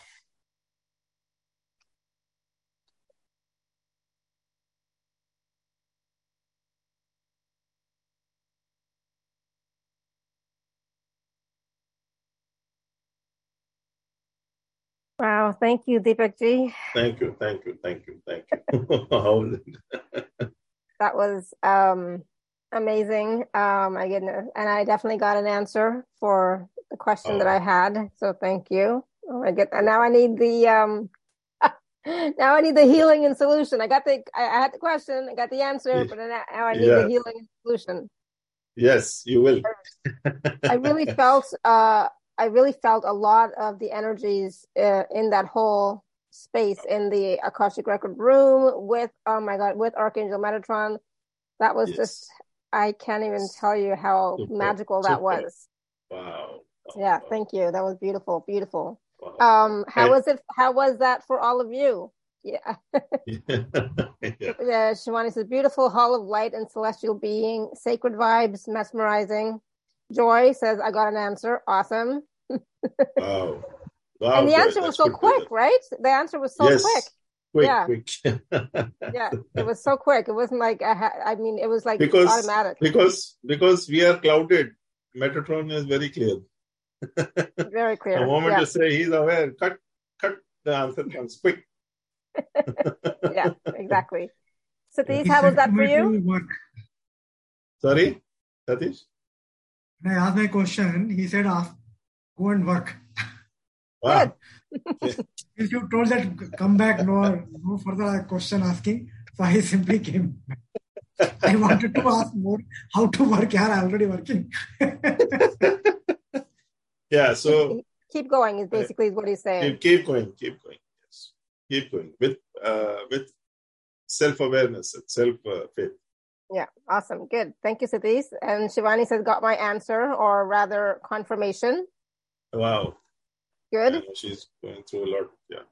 Wow, thank you, Deepak ji. Thank you, thank you, thank you, thank you. [LAUGHS] that was um, amazing. Um, I get, and I definitely got an answer for the question oh. that I had. So thank you. Oh, I get, and now I need the, um, [LAUGHS] now I need the healing and solution. I got the, I, had the question, I got the answer, but now I need yeah. the healing and solution. Yes, you will. I really [LAUGHS] felt, uh, I really felt a lot of the energies uh, in that whole space in the Akashic Record room with, oh my God, with Archangel Metatron. That was yes. just, I can't even tell you how Super. magical that Super. was. Wow. Yeah, thank you. That was beautiful, beautiful. Wow. Um, how was it? How was that for all of you? Yeah. [LAUGHS] [LAUGHS] yeah. yeah. Shivani says, beautiful hall of light and celestial being, sacred vibes, mesmerizing. Joy says, I got an answer. Awesome. wow. [LAUGHS] Wow, and the answer was so quick, right? The answer was so yes. quick. Quick, yeah. quick. [LAUGHS] yeah, it was so quick. It wasn't like I, ha- I mean, it was like because, automatic. Because because we are clouded. Metatron is very clear. very clear. [LAUGHS] the moment yeah. you say he's aware, cut, cut. The answer comes quick. [LAUGHS] yeah, exactly. Satish, how was that for you? Work. Sorry, Satish. When I asked my question, he said, "Go and work." Wow. Good. [LAUGHS] If you told that come back, no, no further question asking, so I simply came. I wanted to ask more how to work here. I'm already working. [LAUGHS] yeah, so keep going is basically what he's saying. Keep, keep going, keep going. Yes, keep going with uh, with self awareness and self faith. Yeah, awesome, good. Thank you, Satish. And Shivani says, "Got my answer, or rather, confirmation." Wow. Good. Yeah, she's going through a lot. Yeah.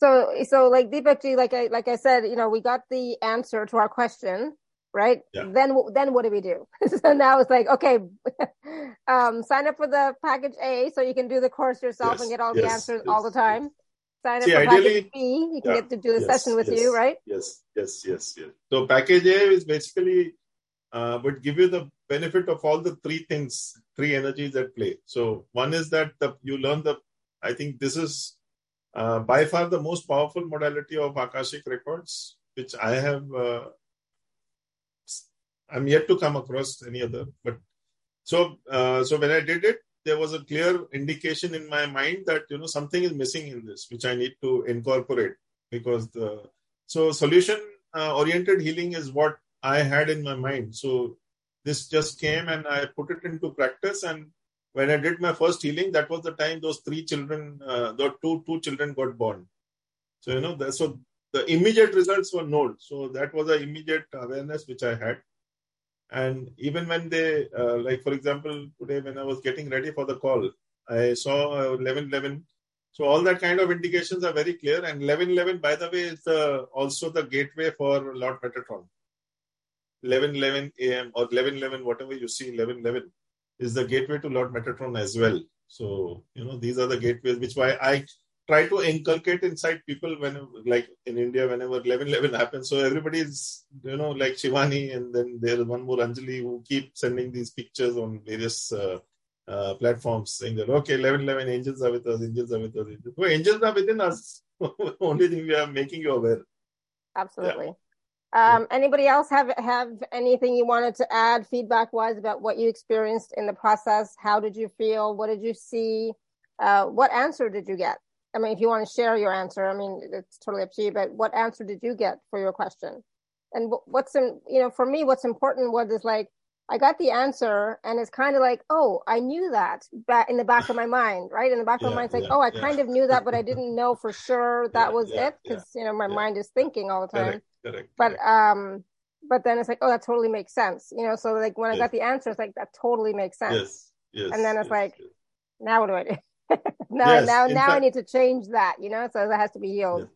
So, so like Deepakji, like I like I said, you know, we got the answer to our question, right? Yeah. Then, then what do we do? [LAUGHS] so now it's like, okay, [LAUGHS] um, sign up for the package A so you can do the course yourself yes. and get all yes. the answers yes. all the time. Sign See, up for ideally, package B, you can yeah. get to do the session with you, right? Yes, yes, yes, yes. So package A is basically uh, would give you the benefit of all the three things, three energies at play. So one is that the, you learn the. I think this is uh, by far the most powerful modality of Akashic records, which I have. Uh, I'm yet to come across any other, but so uh, so when I did it, there was a clear indication in my mind that you know something is missing in this, which I need to incorporate because the so solution uh, oriented healing is what I had in my mind. So this just came and I put it into practice. And when I did my first healing, that was the time those three children, uh, the two two children got born. So you know, the, so the immediate results were known. So that was an immediate awareness which I had. And even when they, uh, like for example, today when I was getting ready for the call, I saw 1111. So all that kind of indications are very clear. And 1111, by the way, is the, also the gateway for Lord Metatron. 1111 a.m. or 1111, whatever you see, 1111 is the gateway to Lord Metatron as well. So, you know, these are the gateways, which why I try to inculcate inside people when, like in India, whenever 1111 happens. So everybody is, you know, like Shivani, and then there is one more Anjali who keep sending these pictures on various uh, uh, platforms saying that, okay, 1111 angels are with us, angels are with us. Angels. So angels are within us. [LAUGHS] Only thing we are making you aware. Absolutely. Yeah. Um, anybody else have have anything you wanted to add feedback wise about what you experienced in the process? How did you feel? What did you see? Uh, what answer did you get? I mean, if you want to share your answer, I mean, it's totally up to you. But what answer did you get for your question? And what's in, you know, for me, what's important was is like I got the answer, and it's kind of like, oh, I knew that back in the back of my mind, right? In the back yeah, of my mind, it's like, yeah, oh, I yeah. kind of knew that, but I [LAUGHS] didn't know for sure that was it because you know my mind is thinking all the time. Correct, correct. But correct. um, but then it's like, oh, that totally makes sense, you know. So like when I got the answer, it's like that totally makes sense. yes, yes. and then it's yes, like, yes. Now what do I do? [LAUGHS] now Yes, now now I need to change that, you know. So that has to be healed.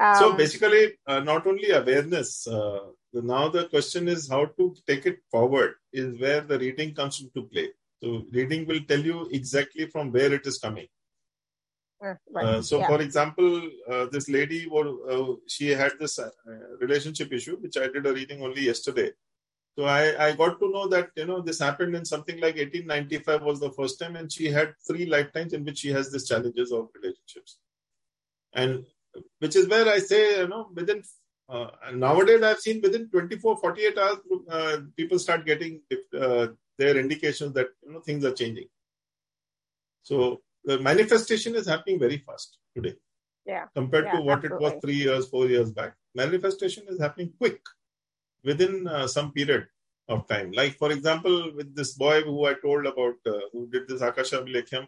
Um, so basically, uh, not only awareness. Uh, now the question is how to take it forward. Is where the reading comes into play. So reading will tell you exactly from where it is coming. uh. Uh, so, yeah. for example, uh, this lady, uh, she had this uh, relationship issue, which I did a reading only yesterday. So I, I got to know that you know this happened in something like 1895 was the first time, and she had three lifetimes in which she has these challenges of relationships, and which is where I say you know within uh, nowadays I've seen within 24 48 hours uh, people start getting uh, their indications that you know things are changing. So the manifestation is happening very fast today yeah. compared Yeah, to what it was three years, four years back. Manifestation is happening quick within uh, some period of time. Like, for example, with this boy who I told about, uh, who did this Akasha Abhilekham,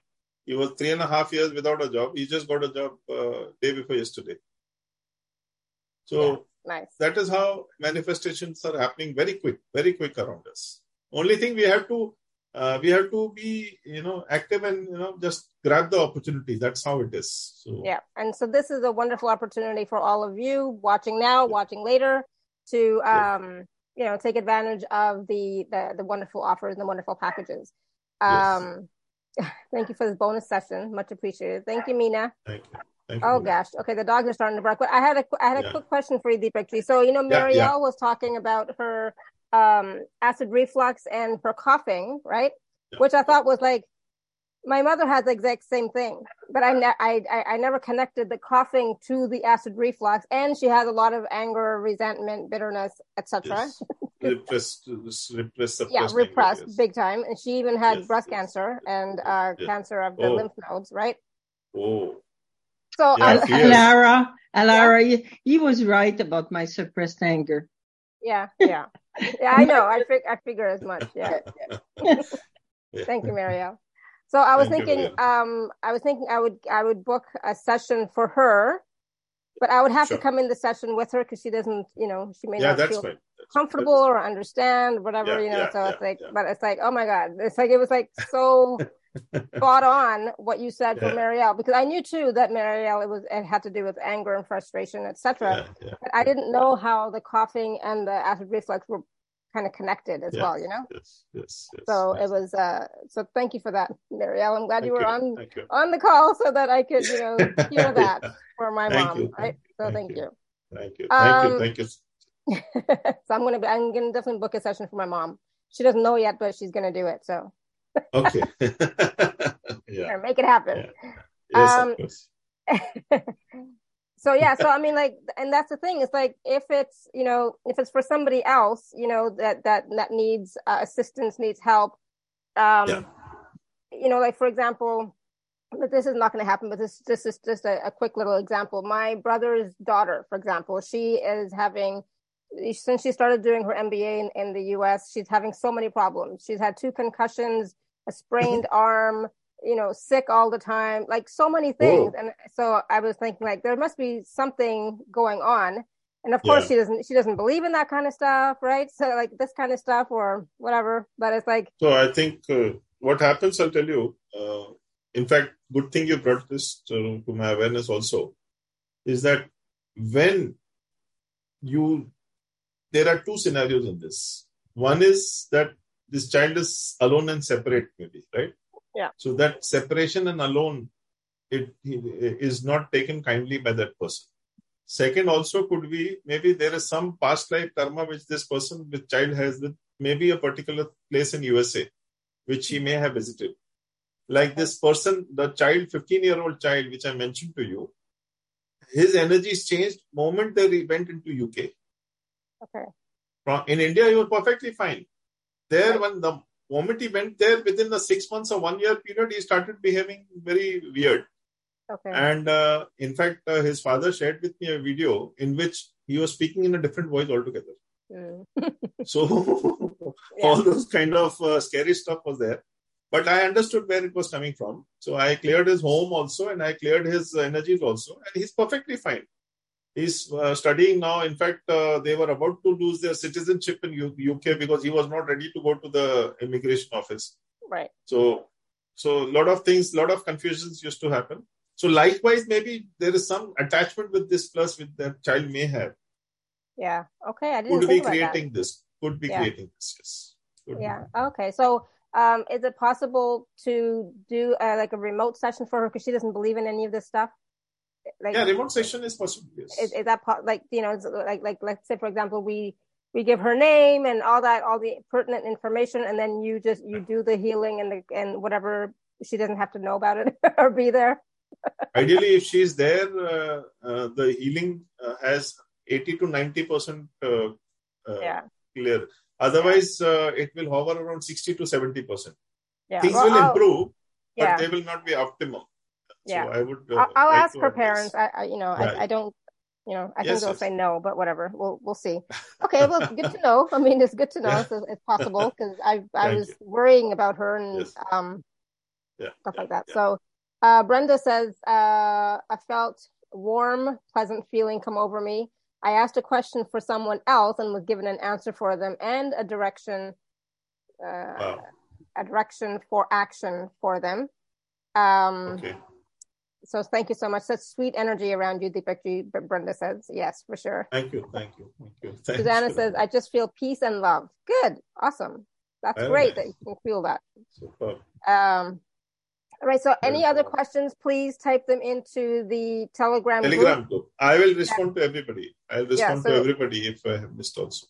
he was three and a half years without a job. He just got a job uh, day before yesterday. So Nice. that is how manifestations are happening very quick, very quick around us. Only thing we have to uh, we have to be you know active and you know just grab the opportunity. That's how it is. So Yeah. And so this is a wonderful opportunity for all of you watching now, watching later to um, you know, take advantage of the the, the wonderful offers and the wonderful packages. Um [SIGHS] thank you for this bonus session. Much appreciated. Thank you, Mina. Thank you. Thank you. Oh gosh. Okay, the dogs are starting to bark. But I had a I had a Yeah. quick question for you, Deepak. So you know, Yeah, Marielle yeah. was talking about her um acid reflux and her coughing, right? Yeah. Which I thought was like my mother has the exact same thing, but I, ne- I I I never connected the coughing to the acid reflux, and she has a lot of anger, resentment, bitterness, etc. Yes. [LAUGHS] repressed, repressed. Yeah, repressed yes. big time, and she even had Yes, breast yes. cancer and uh, Yes. cancer of the Oh. lymph nodes, right? Oh, So yeah, uh, [LAUGHS] Alara, Alara, yeah. he, he was right about my suppressed anger. Yeah, [LAUGHS] yeah, yeah. I know. I fig- I figure as much. Yeah. yeah. [LAUGHS] Thank you, Marielle. So I was Thank thinking, you, um, I was thinking I would I would book a session for her, but I would have sure. to come in the session with her because she doesn't, you know, she may yeah, not Yeah, that's feel [LAUGHS] comfortable or understand whatever, you know. so it's like, but it's like, oh my god, it's like it was like so [LAUGHS] spot on what you said yeah. for Marielle because I knew too that Marielle it was it had to do with anger and frustration, etc. Yeah, yeah, but I didn't know how the coughing and the acid reflux were kind of connected as well, you know. Yes, yes. yes so yes. it was. uh So thank you for that, Marielle. I'm glad you were you. on you. on the call so that I could, you know, [LAUGHS] hear that for my thank mom. You. Right. So thank, thank you. Thank you. Thank um, you. Thank you. [LAUGHS] so I'm gonna be. I'm gonna definitely book a session for my mom. She doesn't know yet, but she's gonna do it. So okay. [LAUGHS] [LAUGHS] yeah. make it happen. Yeah. Yes, um, of course. so yeah, so I mean, like, and that's the thing. It's like if it's you know if it's for somebody else, you know that that that needs uh, assistance, needs help. Um, yeah. You know, like for example, but this is not going to happen. But this this is just a, a quick little example. My brother's daughter, for example, she is having since she started doing her MBA in, in the US, she's having so many problems. She's had two concussions a sprained [LAUGHS] arm, you know, sick all the time, like so many things. Whoa. And so I was thinking like there must be something going on. And of course yeah. she doesn't she doesn't believe in that kind of stuff, right? So like this kind of stuff or whatever. But it's like So I think uh, what happens I'll tell you uh, in fact good thing you brought this to, to my awareness also is that when you there are two scenarios in this. One is that this child is alone and separate, maybe, right? Yeah. So that separation and alone, it, it is not taken kindly by that person. Second, also could be maybe there is some past life karma which this person, this child has with maybe a particular place in USA, which he may have visited. Like this person, the child, 15 year old child, which I mentioned to you, his energies changed moment they went into UK. Okay. From, in India, he was perfectly fine. There, when the moment he went there, within the six months or one year period, he started behaving very weird. Okay. And uh, in fact, uh, his father shared with me a video in which he was speaking in a different voice altogether. Mm. so [LAUGHS] yeah. all those kind of uh, scary stuff was there. But I understood where it was coming from. So I cleared his home also and I cleared his energies also. And he's perfectly fine. He's uh, studying now. In fact, uh, they were about to lose their citizenship in U- UK because he was not ready to go to the immigration office. Right. So, so a lot of things, a lot of confusions used to happen. So likewise, maybe there is some attachment with this plus with that child may have. Yeah. Okay. I didn't Could be creating that. this. Could be yeah. creating this. Yes. Could yeah. Be. Okay. So, um, is it possible to do uh, like a remote session for her because she doesn't believe in any of this stuff? Like yeah remote session is possible yes. is, is that like you know like like let's say for example we we give her name and all that all the pertinent information and then you just you do the healing and the and whatever she doesn't have to know about it [LAUGHS] or be there ideally if she's there uh, uh, the healing uh, has 80 to 90 percent uh, uh, yeah. clear otherwise uh, it will hover around 60 to 70 percent yeah. things well, will improve but yeah. they will not be optimum yeah. So I would. Uh, I'll, I'll ask her parents. I, I, you know, right. I, I, don't. You know, I yes, think they'll yes. say no, but whatever. We'll we'll see. [LAUGHS] Okay, well, good to know. I mean, it's good to know yeah. if it's possible because I I was you. worrying about her and yes. um yeah. stuff yeah. like that. So, uh, Brenda says, uh, I felt warm, pleasant feeling come over me. I asked a question for someone else and was given an answer for them and a direction. Uh, wow. A direction for action for them. Um, okay so thank you so much. Such sweet energy around you, Deepakji. Brenda says, yes, for sure. Thank you, thank you, thank you. Thanks Susanna says, I just feel peace and love. Good, awesome. That's Very great nice. that you can feel that. Super. Um, all right. So, Very any other questions? Please type them into the Telegram. Telegram group. group. I will respond yeah. to everybody. I'll respond yeah, so, to everybody if I have missed also.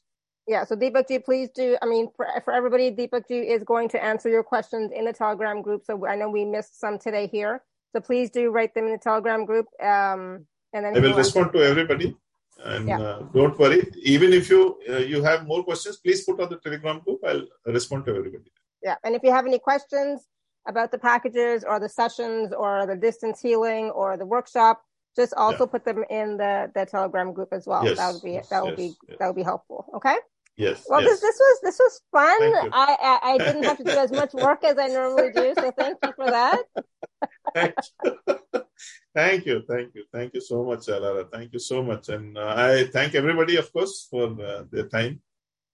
Yeah. So, Deepakji, please do. I mean, for for everybody, Deepakji is going to answer your questions in the Telegram group. So, I know we missed some today here. So please do write them in the Telegram group. Um, and then I will respond to everybody. And yeah. uh, don't worry. Even if you uh, you have more questions, please put on the Telegram group. I'll respond to everybody. Yeah. And if you have any questions about the packages or the sessions or the distance healing or the workshop, just also yeah. put them in the the Telegram group as well. Yes. That would be that would be that would be helpful. Okay. Yes. Well, yes. this this was this was fun. I, I, I didn't have to do as much work as I normally do, so thank you for that. thank, you. [LAUGHS] thank you, thank you, thank you so much, Alara. Thank you so much, and uh, I thank everybody, of course, for uh, their time.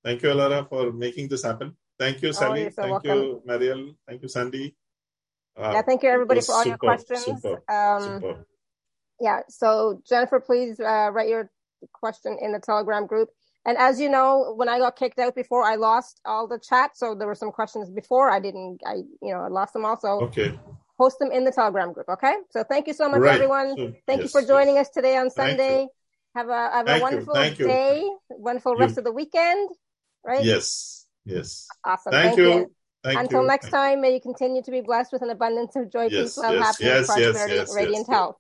Thank you, Alara, for making this happen. Thank you, Sally. Oh, so thank welcome. you, Marielle. Thank you, Sandy. Uh, yeah, thank you everybody for all super, your questions. Super, um, super. Yeah, so Jennifer, please uh, write your question in the Telegram group. And as you know, when I got kicked out before, I lost all the chat. So there were some questions before I didn't, I, you know, I lost them all. So okay. post them in the Telegram group. Okay. So thank you so much, right. everyone. So, thank yes, you for joining yes. us today on Sunday. Have a, have a wonderful day, wonderful rest you. of the weekend. Right. Yes. Yes. Awesome. Thank, thank you. you. Thank Until you. next time, may you continue to be blessed with an abundance of joy, yes, peace, love, happiness, prosperity, radiant health.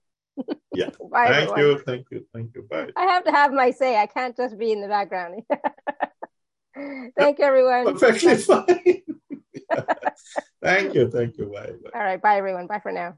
Yeah. [LAUGHS] Bye, thank everyone. you. Thank you. Thank you. Bye. I have to have my say. I can't just be in the background. [LAUGHS] thank you, everyone. Perfectly [LAUGHS] fine. thank you. Thank you. Bye. Bye. All right. Bye, everyone. Bye for now.